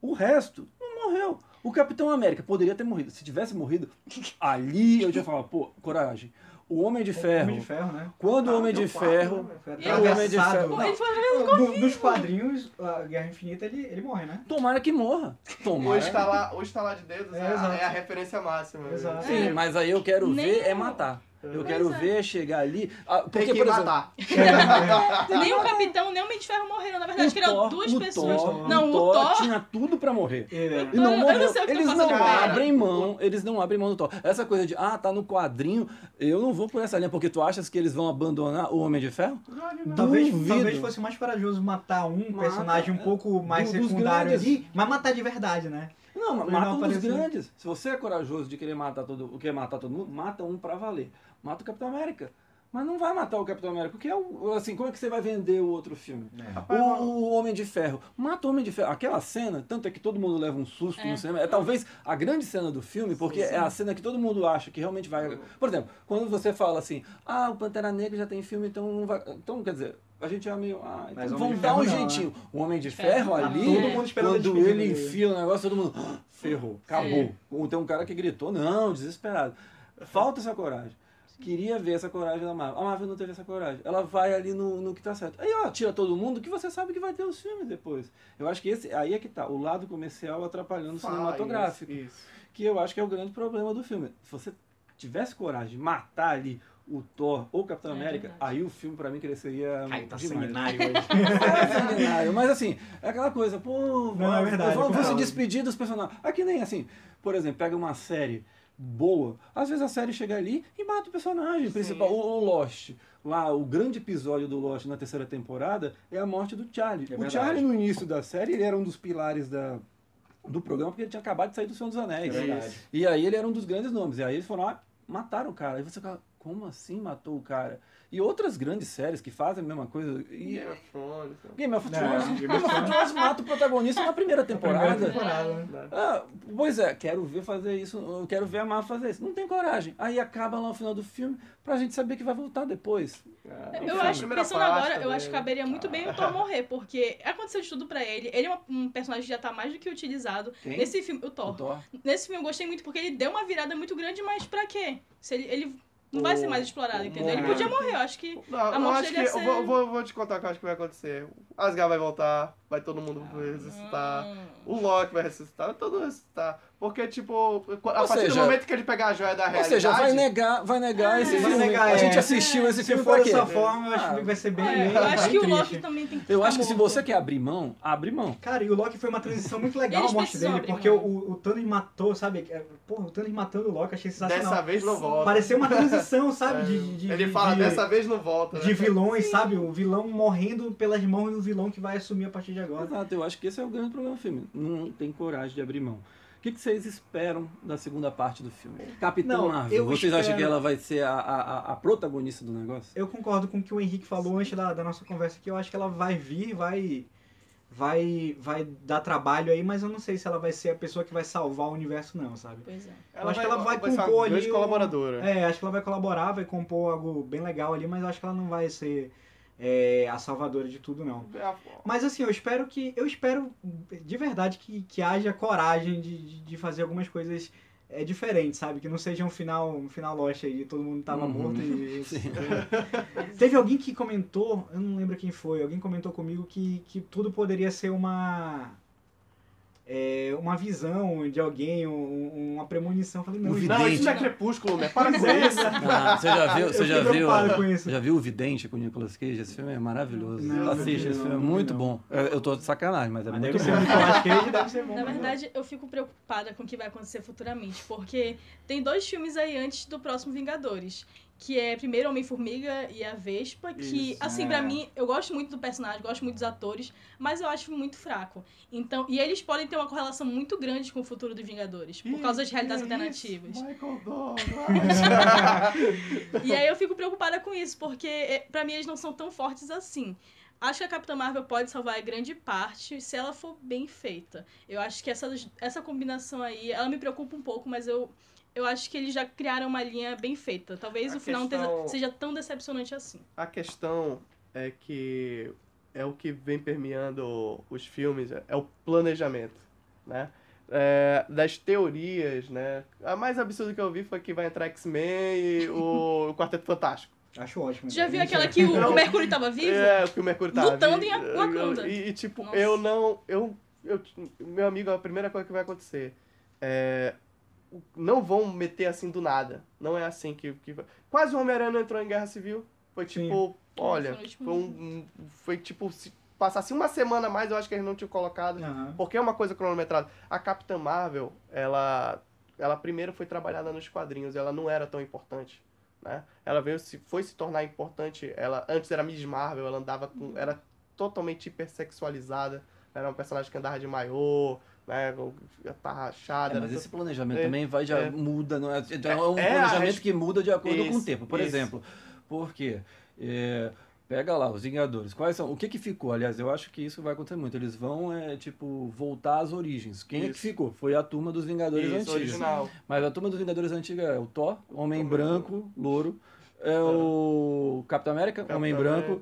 O resto não morreu. O Capitão América poderia ter morrido. Se tivesse morrido, ali eu já falava, pô, coragem. O Homem de Ferro. Homem de Ferro, né? Quando o Ah, Homem deu de quatro, Ferro. né, o Homem de. Ferro- Pô, Não, nos quadrinhos, a Guerra Infinita, ele, ele morre, né? Tomara que morra. O Tomara. estalar, o estalar de dedos É, é, a, é a referência máxima. Exato. Sim, mas aí eu quero Nem ver é eu. matar. Eu Pois quero é. ver chegar ali. ah, Porque, Tem que por exemplo, matar. Nem o Capitão, nem o Homem de Ferro morreram. Na verdade, eram duas o pessoas. Thor- não, o Thor Thor. tinha tudo pra morrer. Ele, E não eu não morreu. sei o que Eles não abrem mão, eles não abrem mão do Thor. Essa coisa de, ah, tá no quadrinho, eu não vou por essa linha, porque tu achas que eles vão abandonar o Homem de Ferro? Talvez, Duvido. talvez fosse mais corajoso matar um Mata, personagem um é, pouco mais do- secundário ali, mas matar de verdade, né? Não, mata não um dos grandes. Se você é corajoso de querer matar todo, querer matar todo mundo, mata um pra valer. Mata o Capitão América. Mas não vai matar o Capitão América, porque é o, assim, como é que você vai vender o outro filme? O, o Homem de Ferro. Mata o Homem de Ferro. Aquela cena, tanto é que todo mundo leva um susto É. no cinema, é talvez a grande cena do filme, porque é a cena que todo mundo acha que realmente vai. Por exemplo, quando você fala assim, ah, o Pantera Negra já tem filme, então não vai. Então, quer dizer, a gente é meio. Ah, Mas então Homem vamos de dar um não, né? jeitinho. O Homem de Ferro Ferro ali, todo mundo esperando quando ele dele. enfia o negócio, todo mundo. "Ah, Ferrou, acabou. Ou Tem um cara que gritou, não, desesperado. Falta essa coragem. Queria ver essa coragem da Marvel. A Marvel não teve essa coragem. Ela vai ali no, no que tá certo. Aí ela tira todo mundo que você sabe que vai ter os filmes depois. Eu acho que esse aí é que tá. O lado comercial atrapalhando o cinematográfico. Isso. Que eu acho que é o grande problema do filme. Se você tivesse coragem de matar ali o Thor ou o Capitão É América, verdade. aí o filme pra mim cresceria Ai, tá demais. sanguinário hoje. É sanguinário, mas assim, é aquela coisa, pô, Não, é verdade, vão se despedir dos personagens. Aqui nem assim, por exemplo, pega uma série boa, às vezes a série chega ali e mata o personagem principal, o, o Lost. Lá, o grande episódio do Lost na terceira temporada é a morte do Charlie. É o. Charlie, no início da série, ele era um dos pilares da, do programa, porque ele tinha acabado de sair do Senhor dos Anéis. É. E aí ele era um dos grandes nomes. E aí eles foram lá, mataram o cara. Aí você fala, como assim matou o cara? E outras grandes séries que fazem a mesma coisa. E Game of Thrones. né? Game of Thrones, Game Game of Thrones mata o protagonista na primeira temporada. Primeira temporada, né? Ah, pois é, quero ver fazer isso, eu quero ver a Marvel fazer isso. Não tem coragem. Aí acaba lá no final do filme pra gente saber que vai voltar depois. É, Eu acho, pensando parte agora, eu também. acho que caberia muito bem o Thor morrer, porque aconteceu de tudo pra ele. Ele é uma- um personagem que já tá mais do que utilizado. Quem? Nesse filme, o Thor. O Thor. Nesse filme eu gostei muito porque ele deu uma virada muito grande, mas pra quê? Se ele, ele não vai ser mais explorado, entendeu? Ele podia morrer, eu acho que. Não, A eu morte acho que. dele ia Eu ser- vou, vou, vou te contar o que eu acho que vai acontecer. Asgard vai voltar, vai todo mundo ressuscitar. Hum. O Loki vai ressuscitar, vai todo mundo ressuscitar. Porque, tipo, a partir seja- do momento que ele pegar a joia da Ou realidade. seja, vai negar, vai negar esse vai filme. negar, a é. gente assistiu esse Se filme quê? dessa forma, eu acho Ah, que vai ser bem. É, eu acho que o triste. Loki também tem que Eu acho que se morto. você quer abrir mão, abre mão. Cara, e o Loki foi uma transição muito legal a morte dele, porque o, o Thanos matou, sabe? É, Porra, o Thanos matando o Loki, achei sensacional. Dessa vez não volta. Pareceu uma transição, sabe? É, De, de- ele fala, de- dessa vez não volta. de né? vilões, sabe? O vilão morrendo pelas mãos do vilão que vai assumir a partir de agora. Exato, eu acho que esse é o grande problema do filme. Não tem coragem de abrir mão. O que, que vocês esperam da segunda parte do filme? Capitão Não, Marvel, vocês acham espero- que ela vai ser a, a, a- protagonista do negócio? Eu concordo com o que o Henrique falou antes da, da nossa conversa aqui. Eu acho que ela vai vir, vai, vai, vai dar trabalho aí, mas eu não sei se ela vai ser a pessoa que vai salvar o universo, não, sabe? Pois é. Eu acho que ela vai ser uma compor grande ali. um- colaboradora. É, acho que ela vai colaborar, vai compor algo bem legal ali, mas eu acho que ela não vai ser é, a salvadora de tudo, não. É Mas assim, eu espero que. Eu espero de verdade que, que haja coragem de, de, fazer algumas coisas é, diferentes, sabe? Que não seja um final, um final Lost aí, todo mundo tava Uhum. morto e. Sim. Teve alguém que comentou, eu não lembro quem foi, alguém comentou comigo que, que tudo poderia ser uma. É, uma visão de alguém, um- uma premonição. Eu falei, não, gente, Não, Vidente. isso não é crepúsculo, né? Para com é, isso. Ah, você já viu, você já viu, já viu o Vidente com o Nicolas Cage? Esse filme é maravilhoso. Não, Assiste, esse filme é muito não. bom. Eu, eu tô de sacanagem, mas é Mas muito bom. Cage, deve ser bom. Na verdade, eu fico preocupada com o que vai acontecer futuramente, porque tem dois filmes aí antes do próximo Vingadores, que é primeiro Homem-Formiga e a Vespa, que, Isso, assim, é. pra mim, eu gosto muito do personagem, gosto muito dos atores, mas eu acho muito fraco. Então, e eles podem ter uma correlação muito grande com o futuro dos Vingadores, por causa das realidades é alternativas. Isso, Michael Douglas. E aí eu fico preocupada com isso, porque eh, pra mim eles não são tão fortes assim. Acho que a Capitã Marvel pode salvar a grande parte se ela for bem feita. Eu acho que essa, essa combinação aí, ela me preocupa um pouco, mas eu, eu acho que eles já criaram uma linha bem feita. Talvez A o final questão- seja tão decepcionante assim. A questão é que é o que vem permeando os filmes, é o planejamento, né? É, das teorias, né? A mais absurda que eu vi foi que vai entrar X-Men e o, Quarteto Fantástico. Acho ótimo. Já viu Isso aquela é- que o, o Mercúrio tava vivo? É, que o Mercúrio tá Lutando vi- em Wakanda. E, e, tipo, Nossa. eu não. Eu, eu, meu amigo, a primeira coisa que vai acontecer é. Não vão meter assim do nada. Não é assim que. que quase o Homem-Aranha não entrou em Guerra Civil. Foi Sim. tipo, olha, Foi um, foi tipo, se passasse uma semana a mais, eu acho que eles não tinham colocado. Aham. Porque é uma coisa cronometrada. A Capitã Marvel, ela, ela primeiro foi trabalhada nos quadrinhos, ela não era tão importante. Né? Ela veio se foi se tornar importante. Ela antes era Miss Marvel, ela andava com, era totalmente hipersexualizada. Era uma personagem que andava de maiô, né, com- tá rachada. É, era mas esse to- planejamento É, também vai já é. muda, não é? Então é um É, a planejamento que muda de acordo com o Isso, tempo. Por isso. exemplo, porque é, pega lá os Vingadores. Quais são? O que que ficou? Aliás, eu acho que isso vai acontecer muito. Eles vão é, tipo voltar às origens. Quem é que Isso. ficou? Foi a turma dos Vingadores Isso, antigos. original. Mas a turma dos Vingadores antiga é o Thor, Homem Homem Branco, louro. É o Capitão América, Capitão Homem América.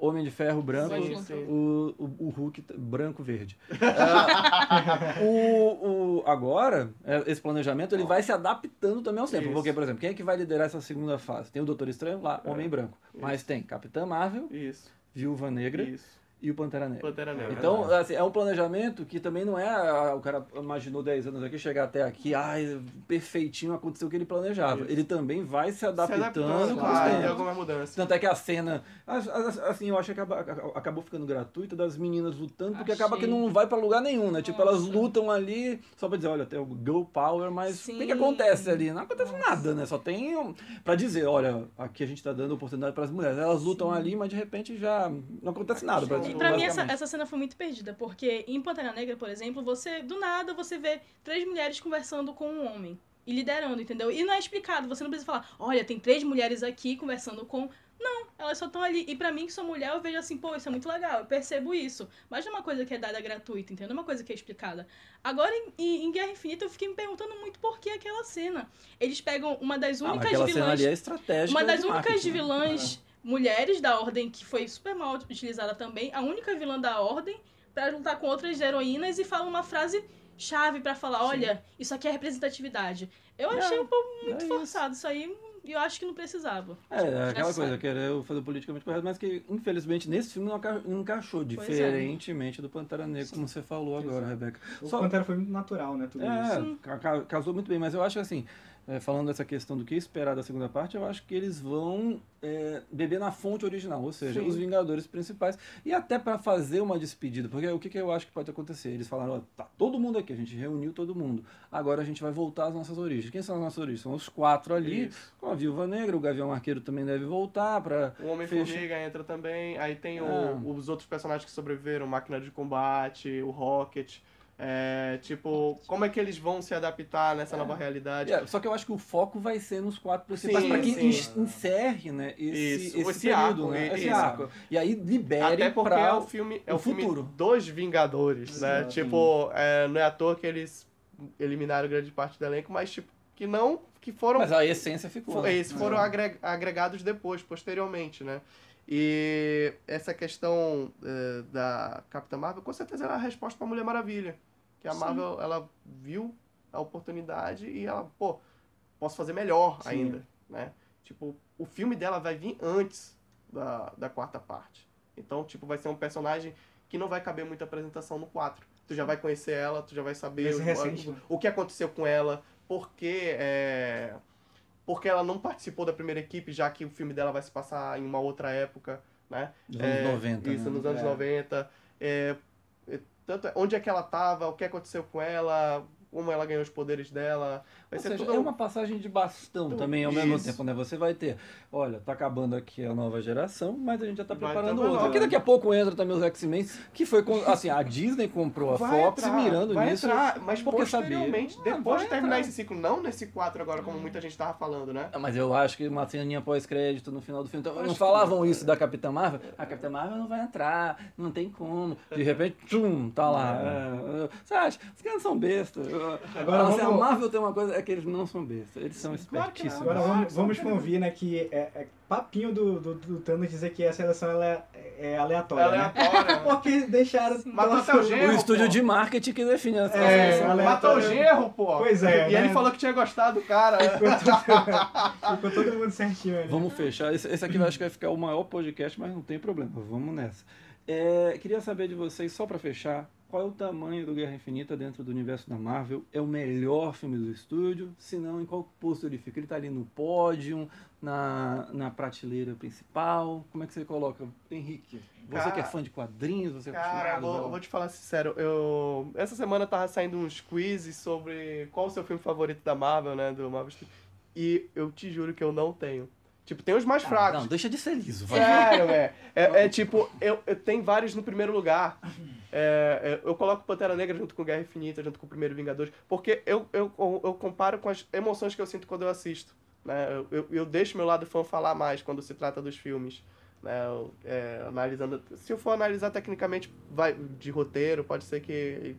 Homem de Ferro branco, Sim, sim. o, o, o Hulk branco verde. É, o, o, agora, é, esse planejamento ele vai se adaptando também aos tempos. Isso. Porque, por exemplo, quem é que vai liderar essa segunda fase? Tem o Doutor Estranho lá, É. Homem Branco. Mas tem Capitã Marvel, Isso, Viúva Negra isso. E o Pantera Negra. Pantera Negra. Então, assim, é um planejamento que também não é. ah, O cara imaginou 10 anos aqui, chegar até aqui, ai, perfeitinho, aconteceu o que ele planejava. Isso. Ele também vai se Se adaptando, adaptando, com claro, alguma mudança. Tanto é que a cena, as- as- assim, eu acho que acaba- acabou ficando gratuita das meninas lutando, porque acaba que Achei. não vai pra lugar nenhum, né? Tipo, elas Nossa. lutam ali só pra dizer, olha, tem o Girl Power, mas o que, que Sim. acontece ali? Não acontece Nossa. nada, né? Só tem um- pra dizer, olha, aqui a gente tá dando oportunidade pras mulheres. Elas lutam ali, mas de repente já não acontece nada. Show. E pra mim essa, essa cena foi muito perdida, porque em Pantera Negra, por exemplo, você, do nada, você vê três mulheres conversando com um homem. e liderando, entendeu? E não é explicado, você não precisa falar, olha, tem três mulheres aqui conversando com. Não, elas só estão ali. E pra mim, que sou mulher, eu vejo assim, pô, isso é muito legal, eu percebo isso. Mas não é uma coisa que é dada gratuita, entendeu? Não é uma coisa que é explicada. Agora, em, em- Guerra Infinita, eu fiquei me perguntando muito por que aquela cena. Eles pegam uma das Ah, únicas cena vilãs. ali é estratégica. Uma das únicas marketing, né? Mulheres da Ordem que foi super mal utilizada também, a única vilã da Ordem, pra lutar com outras heroínas e fala uma frase chave pra falar, olha, isso aqui é representatividade. Eu É, achei um pouco muito é isso. forçado isso aí e eu acho que não precisava. É, é aquela coisa, querer fazer politicamente correto, mas que infelizmente nesse filme não enca- não encaixou, Pois é. diferentemente do Pantera Negra, como você falou agora, Rebeca. O Só- Pantera foi muito natural, né? Tudo isso. É, ca- casou muito bem, mas eu acho que assim, é, falando dessa questão do que esperar da segunda parte, eu acho que eles vão é, beber na fonte original, ou seja, Sim. os Vingadores principais, e até pra fazer uma despedida, porque o que, que eu acho que pode acontecer? Eles falaram, ó, tá todo mundo aqui, a gente reuniu todo mundo, agora a gente vai voltar às nossas origens. Quem são as nossas origens? São os quatro ali, Isso. com a Viúva Negra, o Gavião Arqueiro também deve voltar pra... O Homem-Formiga entra também. Aí tem o- É. os outros personagens que sobreviveram, Máquina de Combate, o Rocket. É, tipo, como é que eles vão se adaptar nessa nova realidade? É, só que eu acho que o foco vai ser nos quatro principais, para que sim. en- encerre né, esse, Isso, esse, esse período, arco, né, e- esse isso. arco. E aí libere Até porque é o filme, é o o filme futuro. dos Vingadores, né? Tipo, é, não é à toa que eles eliminaram grande parte do elenco, mas tipo, que não, que foram Mas a essência ficou. Né? Esses foram É. agre- agregados depois, posteriormente, né? E essa questão eh, da Capitã Marvel, com certeza era a resposta para Mulher Maravilha. Que a Sim. Marvel, ela viu a oportunidade e ela, pô, posso fazer melhor Sim. ainda, né? Tipo, o filme dela vai vir antes da, da quarta parte. Então, tipo, vai ser um personagem que não vai caber muita apresentação no 4. Tu já vai conhecer ela, tu já vai saber o- o, né? o que aconteceu com ela, por que é, porque ela não participou da primeira equipe, já que o filme dela vai se passar em uma outra época, né? Dos anos É, 90. Isso, né? nos anos É. 90. É, é, tanto, é- onde é que ela tava, o que aconteceu com ela, como ela ganhou os poderes dela. Vai Ou ser seja, tudo... é uma passagem de bastão também ao mesmo isso. tempo, né? Você vai ter, olha, tá acabando aqui a nova geração, mas a gente já tá Vai preparando ter uma outra. Porque daqui a pouco entra também os X-Men, que foi, assim, a Disney comprou a Vai Fox entrar, mirando vai nisso. entrar, mas porque posteriormente, sabia. Ah, depois vai de terminar entrar. esse ciclo, não nesse 4 agora, como muita gente tava falando, né? Ah, Mas eu acho que uma ceninha pós-crédito no final do filme. Então, não falavam isso da Capitã Marvel? A Capitã Marvel não vai entrar, não tem como. De repente, tchum, tá lá. É, Você acha? Os caras são bestas. Agora Assim, vamos- A Marvel tem uma coisa, é que eles não são bestas. Eles são espertíssimos. Agora vamos, vamos convir, né, que é, é papinho do, do, do Thanos dizer que a seleção ela é, é aleatória, é né? aleatória. Porque deixaram... Matou até o genro. O estúdio pô. de marketing que define as É, coisas. ela- Matou o genro, pô. Pois é, E né? ele falou que tinha gostado do cara. Ficou todo, ficou todo mundo certinho ali. Vamos fechar. Esse, esse aqui eu acho que vai ficar o maior podcast, mas não tem problema. Vamos nessa. É, queria saber de vocês, só pra fechar, qual é o tamanho do Guerra Infinita dentro do universo da Marvel? É o melhor filme do estúdio? Se não, em qual posto ele fica? Ele tá ali no pódio, na, na prateleira principal? Como é que você coloca? Henrique, você Cara- que é fã de quadrinhos, você é Cara, acostumado, vou, vou te falar sincero, eu. Essa semana tava saindo uns quizzes sobre qual o seu filme favorito da Marvel, né? Do Marvel Studios. E eu te juro que eu não tenho. Tipo, tem os mais Ah, fracos. Não, deixa de ser liso, vai. Sério, é. É, é tipo, eu, eu tenho vários no primeiro lugar. É, é, eu coloco Pantera Negra junto com Guerra Infinita, junto com o Primeiro Vingadores, porque eu, eu, eu comparo com as emoções que eu sinto quando eu assisto. Né? Eu, eu, eu deixo meu lado fã falar mais quando se trata dos filmes. Né? Eu, é, analisando. Se eu for analisar tecnicamente vai, de roteiro, pode ser que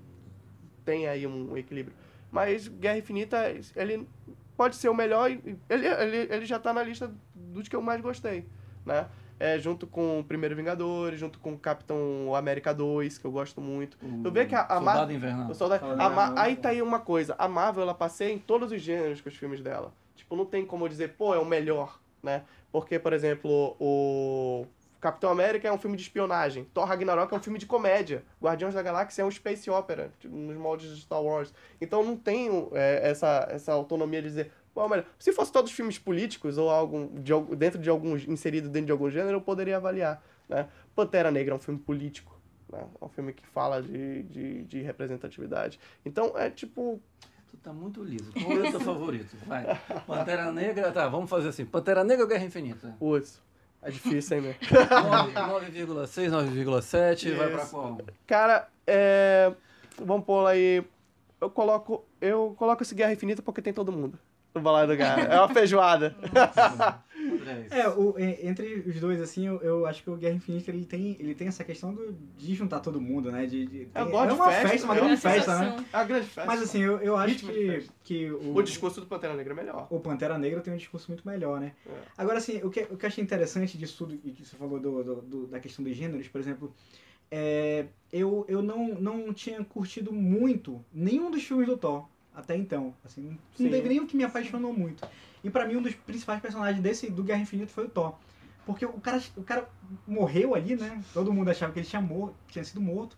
tenha aí um equilíbrio. Mas Guerra Infinita, ele pode ser o melhor. Ele, ele, ele já tá na lista dos que eu mais gostei, né? É, junto com o Primeiro Vingadores, junto com o Capitão América 2, que eu gosto muito. Tu vê que a, a Soldado Marvel... Invernal. o Soldado- Soldado a Ma-. Aí tá aí uma coisa, a Marvel, ela passeia em todos os gêneros com os filmes dela. Tipo, não tem como dizer, pô, é o melhor, né? Porque, por exemplo, o Capitão América é um filme de espionagem. Thor Ragnarok é um filme de comédia. Guardiões da Galáxia é um space opera, tipo, nos moldes de Star Wars. Então não tem é, essa, essa autonomia de dizer, pô, melhor. Se fosse todos filmes políticos ou algo de, dentro de alguns inserido dentro de algum gênero, eu poderia avaliar, né? Pantera Negra é um filme político, né? É um filme que fala de, de, de representatividade. Então é tipo, Tu tá muito liso. Qual é o teu favorito? Vai. Pantera Negra, tá, vamos fazer assim. Pantera Negra ou Guerra Infinita? putz, é difícil, hein, meu? 9,6, 9,7, vai pra qual? Cara, é... Vamos pôr aí eu coloco, eu coloco esse Guerra Infinita porque tem todo mundo. No Balada do Guerra. É uma feijoada. É, o- entre os dois, assim, eu, eu acho que o Guerra Infinita ele tem, ele tem essa questão do- de juntar todo mundo, né? De, de- é, de uma festa, festa, uma eu grande de festa, né? É uma grande festa. Mas assim, eu, eu acho que, que o, o discurso do Pantera Negra é melhor. o Pantera Negra tem um discurso muito melhor, né? É. Agora, assim, o que, o que eu achei interessante disso tudo, e que você falou do, do- do- da questão dos gêneros, por exemplo, é, eu, eu não, não tinha curtido muito nenhum dos filmes do Thor até então. Assim, não, Sim. teve nenhum que me apaixonou muito. E pra mim, um dos principais personagens desse do Guerra Infinita foi o Thor. Porque o cara, o cara morreu ali, né? Todo mundo achava que ele tinha, mor tinha sido morto.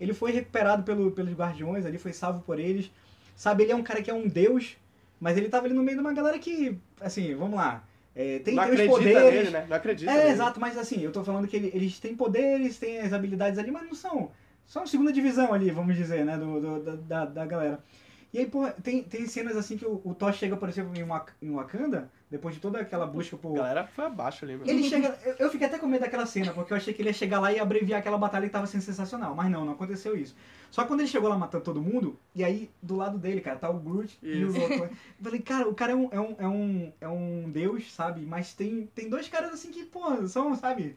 Ele foi recuperado pelo, pelos guardiões ali, foi salvo por eles. Sabe, ele é um cara que é um deus, mas ele tava ali no meio de uma galera que, assim, vamos lá. é, tem, não tem os poderes. nele, né? Não acredita É, nele. exato, mas assim, eu tô falando que ele- eles têm poderes, têm as habilidades ali, mas não são. São segunda divisão ali, vamos dizer, né? Do, do- da, da galera. E aí, pô, tem, tem cenas assim que o, o Thor chega, por exemplo, em, Wak- em Wakanda, depois de toda aquela busca por. A galera foi abaixo ali, meu. Ele chega. Eu, eu fiquei até com medo daquela cena, porque eu achei que ele ia chegar lá e abreviar aquela batalha que tava sendo sensacional. Mas não, não aconteceu isso. Só que quando ele chegou lá matando todo mundo, e aí do lado dele, cara, tá o Groot e o Isso. outro. Eu falei, cara, o cara é um, é um, é um, é um deus, sabe? Mas tem, tem dois caras assim que, pô, são, sabe?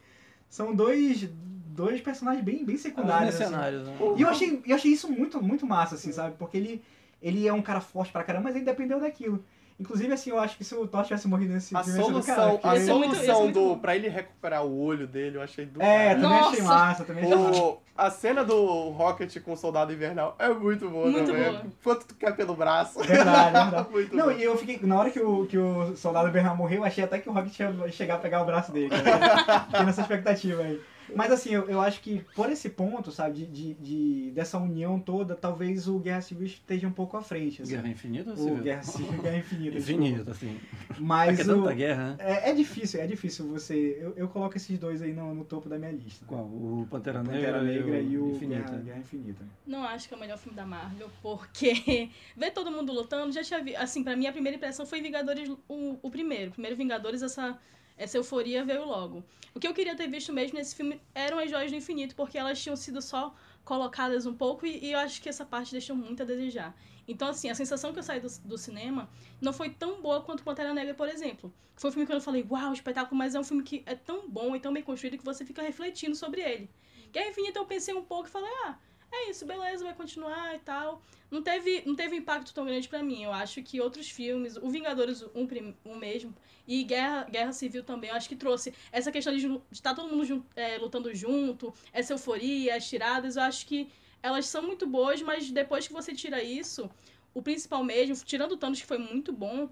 São dois, dois personagens bem, bem secundários. assim. cenários, né? E eu achei, eu achei isso muito, muito massa, assim, sabe? Porque ele, ele é um cara forte pra caramba, mas ele dependeu daquilo. Inclusive, assim, eu acho que se o Thor tivesse morrido nesse A filme, solução, caralho, a é é solução muito do. Pra ele recuperar o olho dele, eu achei do É, também achei Nossa! massa, também achei massa. O, a cena do Rocket com o Soldado Invernal é muito boa Muito também. boa. Quanto tu quer pelo braço. Verdade, verdade. muito Não, bom. e eu fiquei. Na hora que o, que o soldado Bernard morreu, eu achei até que o Rocket ia chegar a pegar o braço dele. Cara. Fiquei nessa expectativa aí. Mas assim, eu, eu acho que por esse ponto, sabe, de, de, de- dessa união toda, talvez o Guerra Civil esteja um pouco à frente. Assim. Guerra Infinita ou o Civil? Guerra Civil, Guerra Infinita. Infinita, assim. desculpa. É Mas que é tanta o, guerra, né? é, é difícil, é difícil você. Eu, eu coloco esses dois aí no, no topo da minha lista. Qual? O Pantera, Pantera Negra e o Infinita. Guerra, Guerra Infinita. Não acho que é o melhor filme da Marvel, porque ver todo mundo lutando, já tinha vi, assim, pra mim a primeira impressão foi Vingadores o, o primeiro. Primeiro Vingadores, essa, essa euforia veio logo. O que eu queria ter visto mesmo nesse filme eram as joias do infinito, porque elas tinham sido só colocadas um pouco e, e eu acho que essa parte deixou muito a desejar. Então, assim, a sensação que eu saí do, do cinema não foi tão boa quanto Pantera Negra, por exemplo. Foi um filme que eu falei, uau, espetáculo, mas é um filme que é tão bom e tão bem construído que você fica refletindo sobre ele. Guerra Infinita eu pensei um pouco e falei, ah, é isso, beleza, vai continuar e tal. Não teve, não teve impacto tão grande pra mim. Eu acho que outros filmes, o Vingadores, um, um mesmo, e Guerra, Guerra Civil também, eu acho que trouxe essa questão de estar todo mundo é, lutando junto, essa euforia, as tiradas, eu acho que elas são muito boas, mas depois que você tira isso, o principal mesmo, tirando o Thanos, que foi muito bom,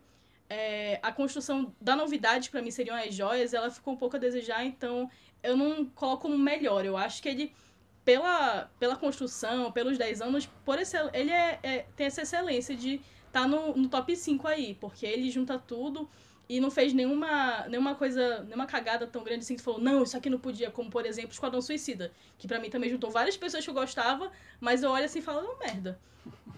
é, a construção da novidade pra mim seriam as joias, ela ficou um pouco a desejar, então eu não coloco como melhor. Eu acho que ele pela, pela construção, pelos 10 anos, por esse, ele é, é- tem essa excelência de estar tá no, no top 5 aí, porque ele junta tudo e não fez nenhuma, nenhuma coisa, nenhuma cagada tão grande assim que falou, não, isso aqui não podia, como por exemplo Esquadrão Suicida, que pra mim também juntou várias pessoas que eu gostava, mas eu olho assim e falo, não, merda.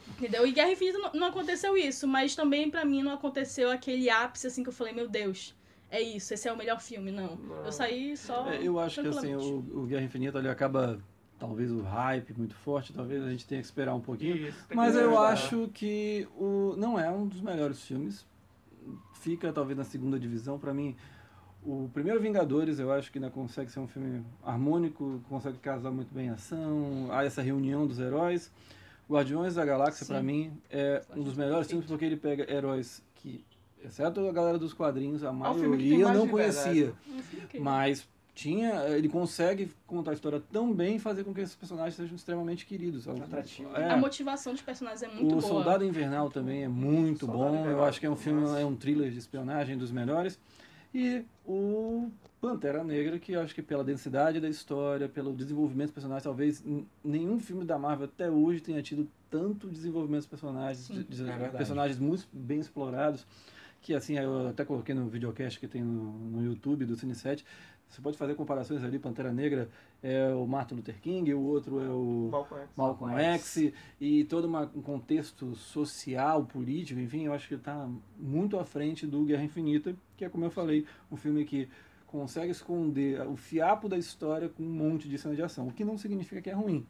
Entendeu? E Guerra Infinita não, não aconteceu isso, mas também pra mim não aconteceu aquele ápice assim que eu falei, meu Deus, é isso, esse é o melhor filme, não. Não. Eu saí só. É, eu acho que assim, o, o Guerra Infinita ele acaba, talvez o hype muito forte, talvez a gente tenha que esperar um pouquinho. Isso, Mas eu esperar. acho que o não é um dos melhores filmes. Fica talvez na segunda divisão. Pra mim, o primeiro Vingadores eu acho que ainda consegue ser um filme harmônico, consegue casar muito bem a ação, há essa reunião dos heróis. Guardiões da Galáxia, pra mim, é um dos melhores filmes porque ele pega heróis que, exceto a galera dos quadrinhos, a É um maioria mais não de conhecia. Mas tinha, ele consegue contar a história tão bem e fazer com que esses personagens sejam extremamente queridos. Atrativo. É. A motivação dos personagens é muito o boa. Soldado Invernal também é muito Soldado bom. Invernal, Eu acho que é um filme, nossa. é um thriller de espionagem dos melhores. E o Pantera Negra, que eu acho que pela densidade da história, pelo desenvolvimento dos personagens, talvez nenhum filme da Marvel até hoje tenha tido tanto desenvolvimento dos personagens, de- de- É verdade. personagens muito bem explorados. Que assim, eu até coloquei no videocast que tem no, no YouTube do Cine 7. Você pode fazer comparações ali, Pantera Negra é o Martin Luther King, o outro é o Malcolm X. Malcolm X e todo uma- um contexto social, político, enfim, eu acho que está muito à frente do Guerra Infinita, que é como eu falei, um filme que consegue esconder o fiapo da história com um monte de cena de ação, o que não significa que é ruim.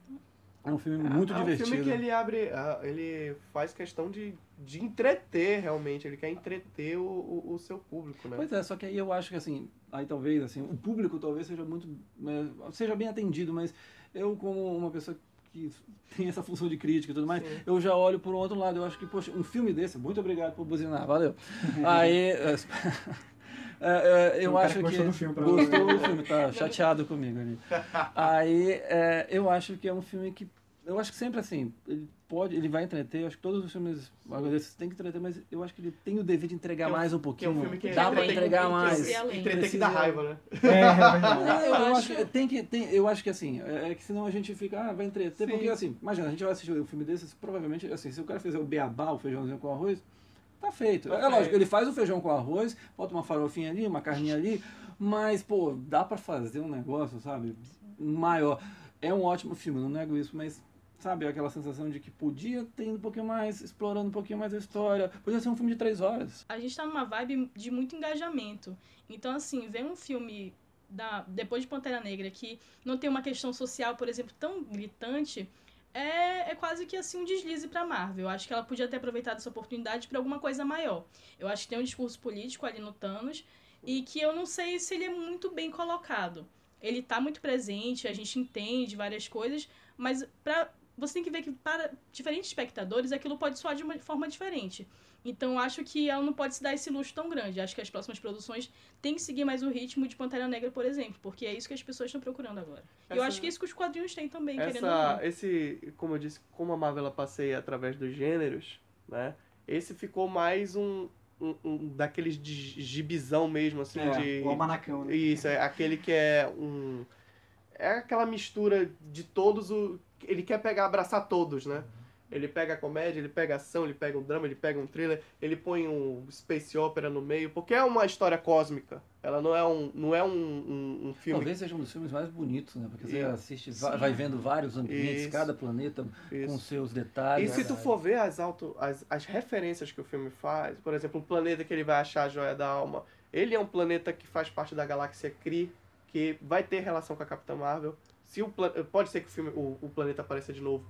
É um filme muito é divertido. um filme que ele abre, ah, ele faz questão de, de entreter realmente, ele quer entreter o, o, o seu público, né? Pois é, só que aí eu acho que assim, aí talvez assim, o público talvez seja muito né, seja bem atendido, mas eu como uma pessoa que tem essa função de crítica e tudo mais, Sim. eu já olho por um outro lado, eu acho que poxa, um filme desse, muito obrigado por buzinar, valeu. aí é, é, é, eu um acho que gostou do filme, gostou do filme, tá chateado comigo ali. Aí eu acho que é um filme que eu acho que sempre assim, ele pode, ele vai entreter, eu acho que todos os filmes agora desses tem que entreter, mas eu acho que ele tem o dever de entregar é um- mais um Que é pouquinho. um filme que Dá pra entregar que- mais. É. Entreter que dá raiva, né? É, é verdade. Eu, Eu acho que tem que tem, eu acho que assim, é é que senão a gente fica, ah, vai entreter, Sim. porque assim, imagina, a gente vai assistir um filme desses, provavelmente, assim, se o cara fizer o beabá, o feijãozinho com arroz, tá feito. É lógico, ele faz o feijão com arroz, bota uma farofinha ali, uma carninha ali, mas, pô, dá pra fazer um negócio, sabe, maior. É um ótimo filme, não nego isso, mas sabe, aquela sensação de que podia ter ido um pouquinho mais, explorando um pouquinho mais a história, podia ser um filme de três horas. a gente tá numa vibe de muito engajamento. Então, assim, ver um filme da, depois de Pantera Negra que não tem uma questão social, por exemplo, tão gritante, é, é quase que assim um deslize pra Marvel. Eu acho que ela podia ter aproveitado essa oportunidade pra alguma coisa maior. Eu acho que tem um discurso político ali no Thanos e que eu não sei se ele é muito bem colocado. Ele tá muito presente, a gente entende várias coisas, mas pra, você tem que ver que para diferentes espectadores aquilo pode soar de uma forma diferente. Então eu acho que ela não pode se dar esse luxo tão grande. Acho que as próximas produções têm que seguir mais o ritmo de Pantera Negra, por exemplo, porque é isso que as pessoas estão procurando agora. E eu Essa- acho que é isso que os quadrinhos têm também, querendo ou Essa, não. esse, como eu disse, como a Marvel ela passeia através dos gêneros, né? Esse ficou mais um, um, um daqueles de gibizão mesmo, assim, É, de... o almanacão, né? Isso, é aquele que é um... É aquela mistura de todos o... Ele quer pegar, abraçar todos, né? Ele pega a comédia, ele pega a ação, ele pega um drama, ele pega um thriller, ele põe um space opera no meio, porque é uma história cósmica. Ela não é um, não é um, um, um filme... Talvez seja um dos filmes mais bonitos, né? Porque você assiste, vai, vai vendo vários ambientes, Isso. cada planeta Isso. com seus E detalhes. se tu for ver as, auto, as, as referências que o filme faz, por exemplo, o planeta que ele vai achar a joia da alma, ele é um planeta que faz parte da galáxia Kree, que vai ter relação com a Capitã Marvel. Se o pode ser que o, filme, o, o planeta apareça de novo.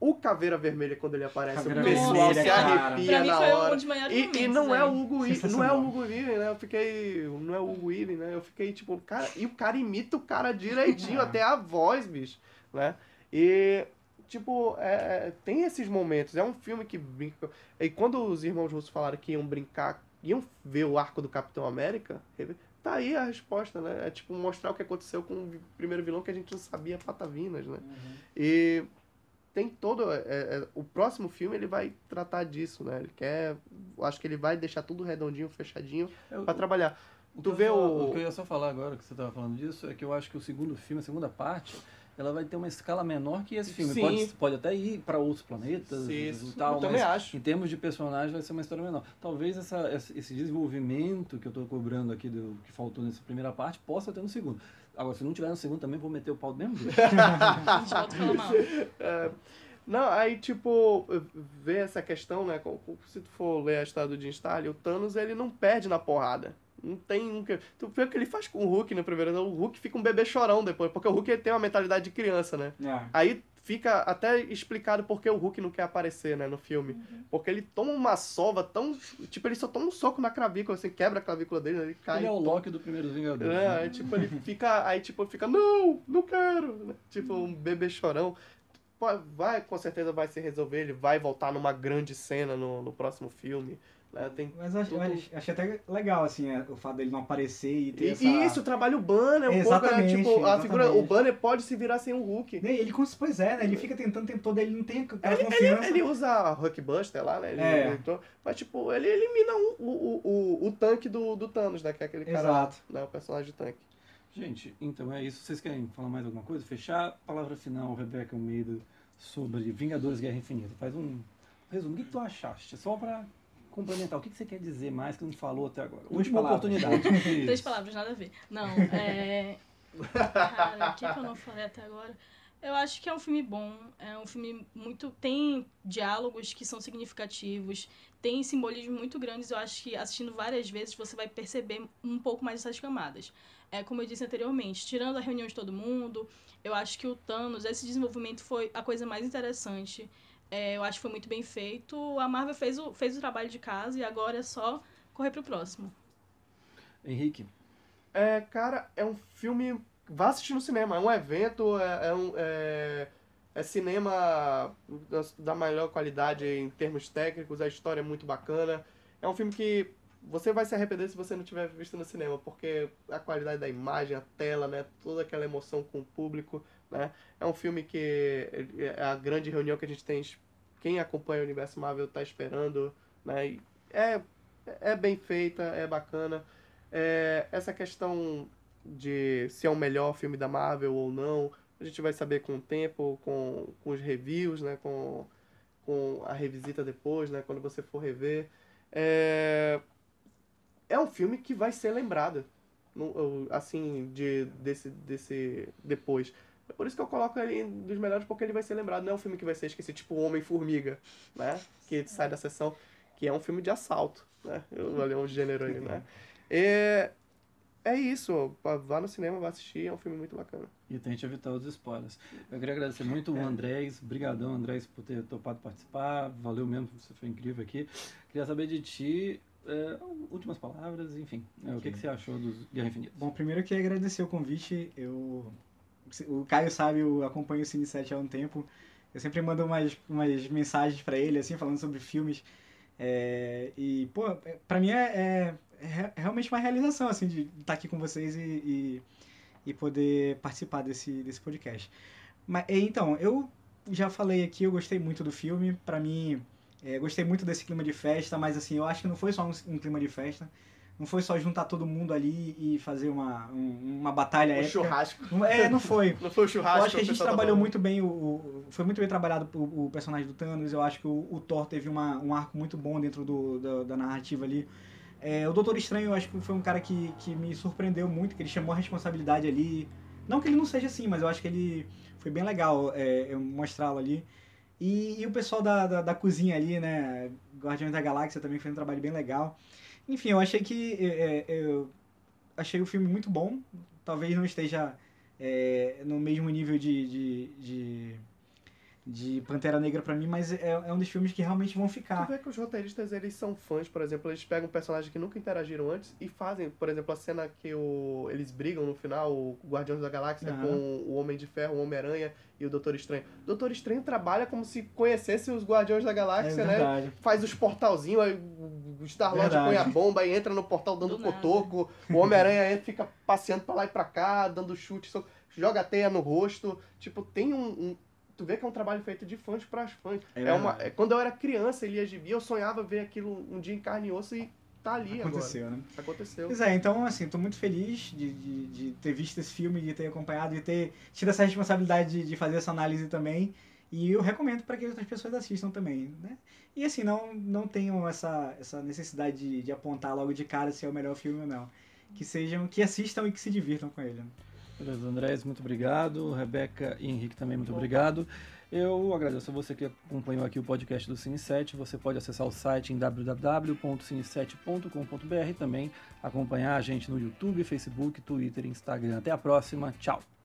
O Caveira Vermelha, quando ele aparece, Caveira o pessoal Vermelha, se cara. arrepia Pra mim na foi hora. um dos maiores E, momentos. e não é o Hugo Weaving, não é o Hugo Weaving, né? Eu fiquei, não é o Hugo Weaving, né? Eu fiquei tipo, cara, e o cara imita o cara direitinho, É. até a voz, bicho, né? E tipo, é, é, tem esses momentos. É um filme que brinca. E quando os irmãos russos falaram que iam brincar, iam ver o arco do Capitão América, tá aí a resposta, né? É tipo mostrar o que aconteceu com o primeiro vilão que a gente não sabia patavinas, né? E tem todo. é, é, o próximo filme ele vai tratar disso, né? Ele quer. eu Acho que ele vai deixar tudo redondinho, fechadinho Eu- pra trabalhar. o tu vê falar- o- o que eu ia só falar agora, que você estava falando disso, é que eu acho que o segundo filme, a segunda parte, ela vai ter uma escala menor que esse filme. Sim. Pode, pode até ir para outros planetas Isso, e tal, eu também mas acho. em termos de personagem vai ser uma história menor. Talvez essa, esse desenvolvimento que eu estou cobrando aqui, do que faltou nessa primeira parte, possa ter no segundo. Agora, se não tiver no segundo, também vou meter o pau do mesmo jeito. É, não, aí, tipo, ver essa questão, né? Se tu for ler a história do Jim Starlin, o Thanos, ele não perde na porrada. Não tem um que... Tu vê o que ele faz com o Hulk no primeiro... O Hulk fica um bebê chorão depois, porque o Hulk ele tem uma mentalidade de criança, né? É. Aí fica até explicado por que o Hulk não quer aparecer, né, no filme. Porque ele toma uma sova tão... Tipo, ele só toma um soco na clavícula, assim, quebra a clavícula dele, ele cai. Ele é o Loki do primeiro Vingador. É, aí, tipo, ele fica. Aí, tipo, fica, não, não quero. né? Tipo, um bebê chorão. Vai, com certeza vai se resolver, ele vai voltar numa grande cena no, no próximo filme. Tem Mas acho- tudo- acho- achei até legal, assim, é, o fato dele não aparecer e ter E, essa... isso, o Banner um pouco, né? Exatamente, Tipo, a figura, o exatamente. Banner pode se virar sem o Hulk. Né, Ele, pois é, né? Ele fica tentando o tempo todo, ele não tem aquela Ele, confiança. ele usa a Hulkbuster lá, né? Ele, É. ele to- mas, tipo, ele elimina o, o, o, o tanque do, do Thanos, né? Que é aquele cara, Exato. né? O personagem de tanque. Gente, então é isso. Vocês querem falar mais alguma coisa? Fechar? Palavra final, Rebecca Almeida, sobre Vingadores Guerra Infinita. Faz um resumo. O que, que tu achaste? Só pra complementar. O que, que você quer dizer mais que não falou até agora? Duas Última palavras. oportunidade. Três palavras, nada a ver. Não, é. Cara, o que, que eu não falei até agora? Eu acho que é um filme bom, é um filme muito. tem diálogos que são significativos, tem simbolismos muito grandes. Eu acho que assistindo várias vezes você vai perceber um pouco mais essas camadas. É como eu disse anteriormente, tirando a reunião de todo mundo, eu acho que o Thanos, esse desenvolvimento foi a coisa mais interessante. É, eu acho que foi muito bem feito. A Marvel fez o, fez o trabalho de casa e agora é só correr pro próximo. Henrique, É, cara, é um filme. Vá assistir no cinema. É um evento, é, é um. É, é cinema da, da melhor qualidade em termos técnicos, a história é muito bacana. É um filme que você vai se arrepender se você não tiver visto no cinema, porque a qualidade da imagem, a tela, né, toda aquela emoção com o público, né? É um filme que é a grande reunião que a gente tem, quem acompanha o universo Marvel tá esperando, né? É é bem feita, é bacana. É, essa questão de se é o melhor filme da Marvel ou não, a gente vai saber com o tempo, com, com os reviews, né? Com, com a revisita depois, né? Quando você for rever. É, é um filme que vai ser lembrado, assim, de, desse, desse depois. É por isso que eu coloco ele dos melhores, porque ele vai ser lembrado. Não é um filme que vai ser esquecido, tipo Homem-Formiga, né? Que sai da sessão, que é um filme de assalto, né? Eu olhei um gênero aí, né? É, é isso, vá no cinema, vá assistir, é um filme muito bacana. e tente evitar os spoilers. Eu queria agradecer muito o Andrés. Brigadão, Andrés, por ter topado participar. Valeu mesmo, você foi incrível aqui. Queria saber de ti, é, últimas palavras, enfim. é, o que, que você achou dos Guerra Infinita? Bom, primeiro eu queria agradecer o convite. Eu, o Caio sabe, eu acompanho o Cine 7 há um tempo. Eu sempre mando umas, umas mensagens pra ele, assim, falando sobre filmes. É, e, pô, é- pra mim é, é- é re- realmente uma realização, assim, de estar aqui com vocês e, e, e poder participar desse, desse podcast. Mas, então, eu já falei aqui, eu gostei muito do filme. Pra mim, é, gostei muito desse clima de festa, mas, assim, eu acho que não foi só um, um clima de festa. Não foi só juntar todo mundo ali e fazer uma, um- uma batalha épica. churrasco. É, não foi. Não foi o churrasco. Eu acho que a gente tá trabalhou falando. muito bem, o, o- foi muito bem trabalhado o, o personagem do Thanos. Eu acho que o, o Thor teve uma, um arco muito bom dentro do, da, da narrativa ali. É, o Doutor Estranho, eu acho que foi um cara que, que me surpreendeu muito, que ele chamou a responsabilidade ali. Não que ele não seja assim, mas eu acho que ele foi bem legal é, mostrá-lo ali. E, e o pessoal da, da, da cozinha ali, né? Guardiões da Galáxia também fez um trabalho bem legal. Enfim, eu achei que. é, é, eu achei o filme muito bom. Talvez não esteja é, no mesmo nível de, de, de, de Pantera Negra pra mim, mas é, é um dos filmes que realmente vão Tu ficar. vê que os roteiristas, eles são fãs, por exemplo, eles pegam personagens que nunca interagiram antes e fazem, por exemplo, a cena que o, eles brigam no final, o Guardiões da Galáxia Aham. com o Homem de Ferro, o Homem-Aranha e o Doutor Estranho. O Doutor Estranho trabalha como se conhecesse os Guardiões da É Galáxia, né? verdade. Faz os portalzinhos, aí o Star-Lord põe a bomba e entra no portal dando Do nada. cotoco, o Homem-Aranha entra, fica passeando pra lá e pra cá, dando chute, joga a teia no rosto. Tipo, tem um... um- Tu vê que é um trabalho feito de fãs para fãs. É É uma, é- quando eu era criança, Elias de Bia, eu sonhava ver aquilo um dia em carne e osso e tá ali Aconteceu, né? agora. Aconteceu. Pois é, então, assim, tô muito feliz de, de, de ter visto esse filme, de ter acompanhado, de ter tido essa responsabilidade de, de fazer essa análise também. E eu recomendo para que outras pessoas assistam também, né? E assim, não, não tenham essa, essa necessidade de, de apontar logo de cara se é o melhor filme ou não. Que sejam, que assistam e que se divirtam com ele. Beleza, Andrés, muito obrigado. Rebeca e Henrique também, muito obrigado. Eu agradeço a você que acompanhou aqui o podcast do Cine 7. Você pode acessar o site em www.cine7.com.br e também acompanhar a gente no YouTube, Facebook, Twitter e Instagram. Até a próxima. Tchau.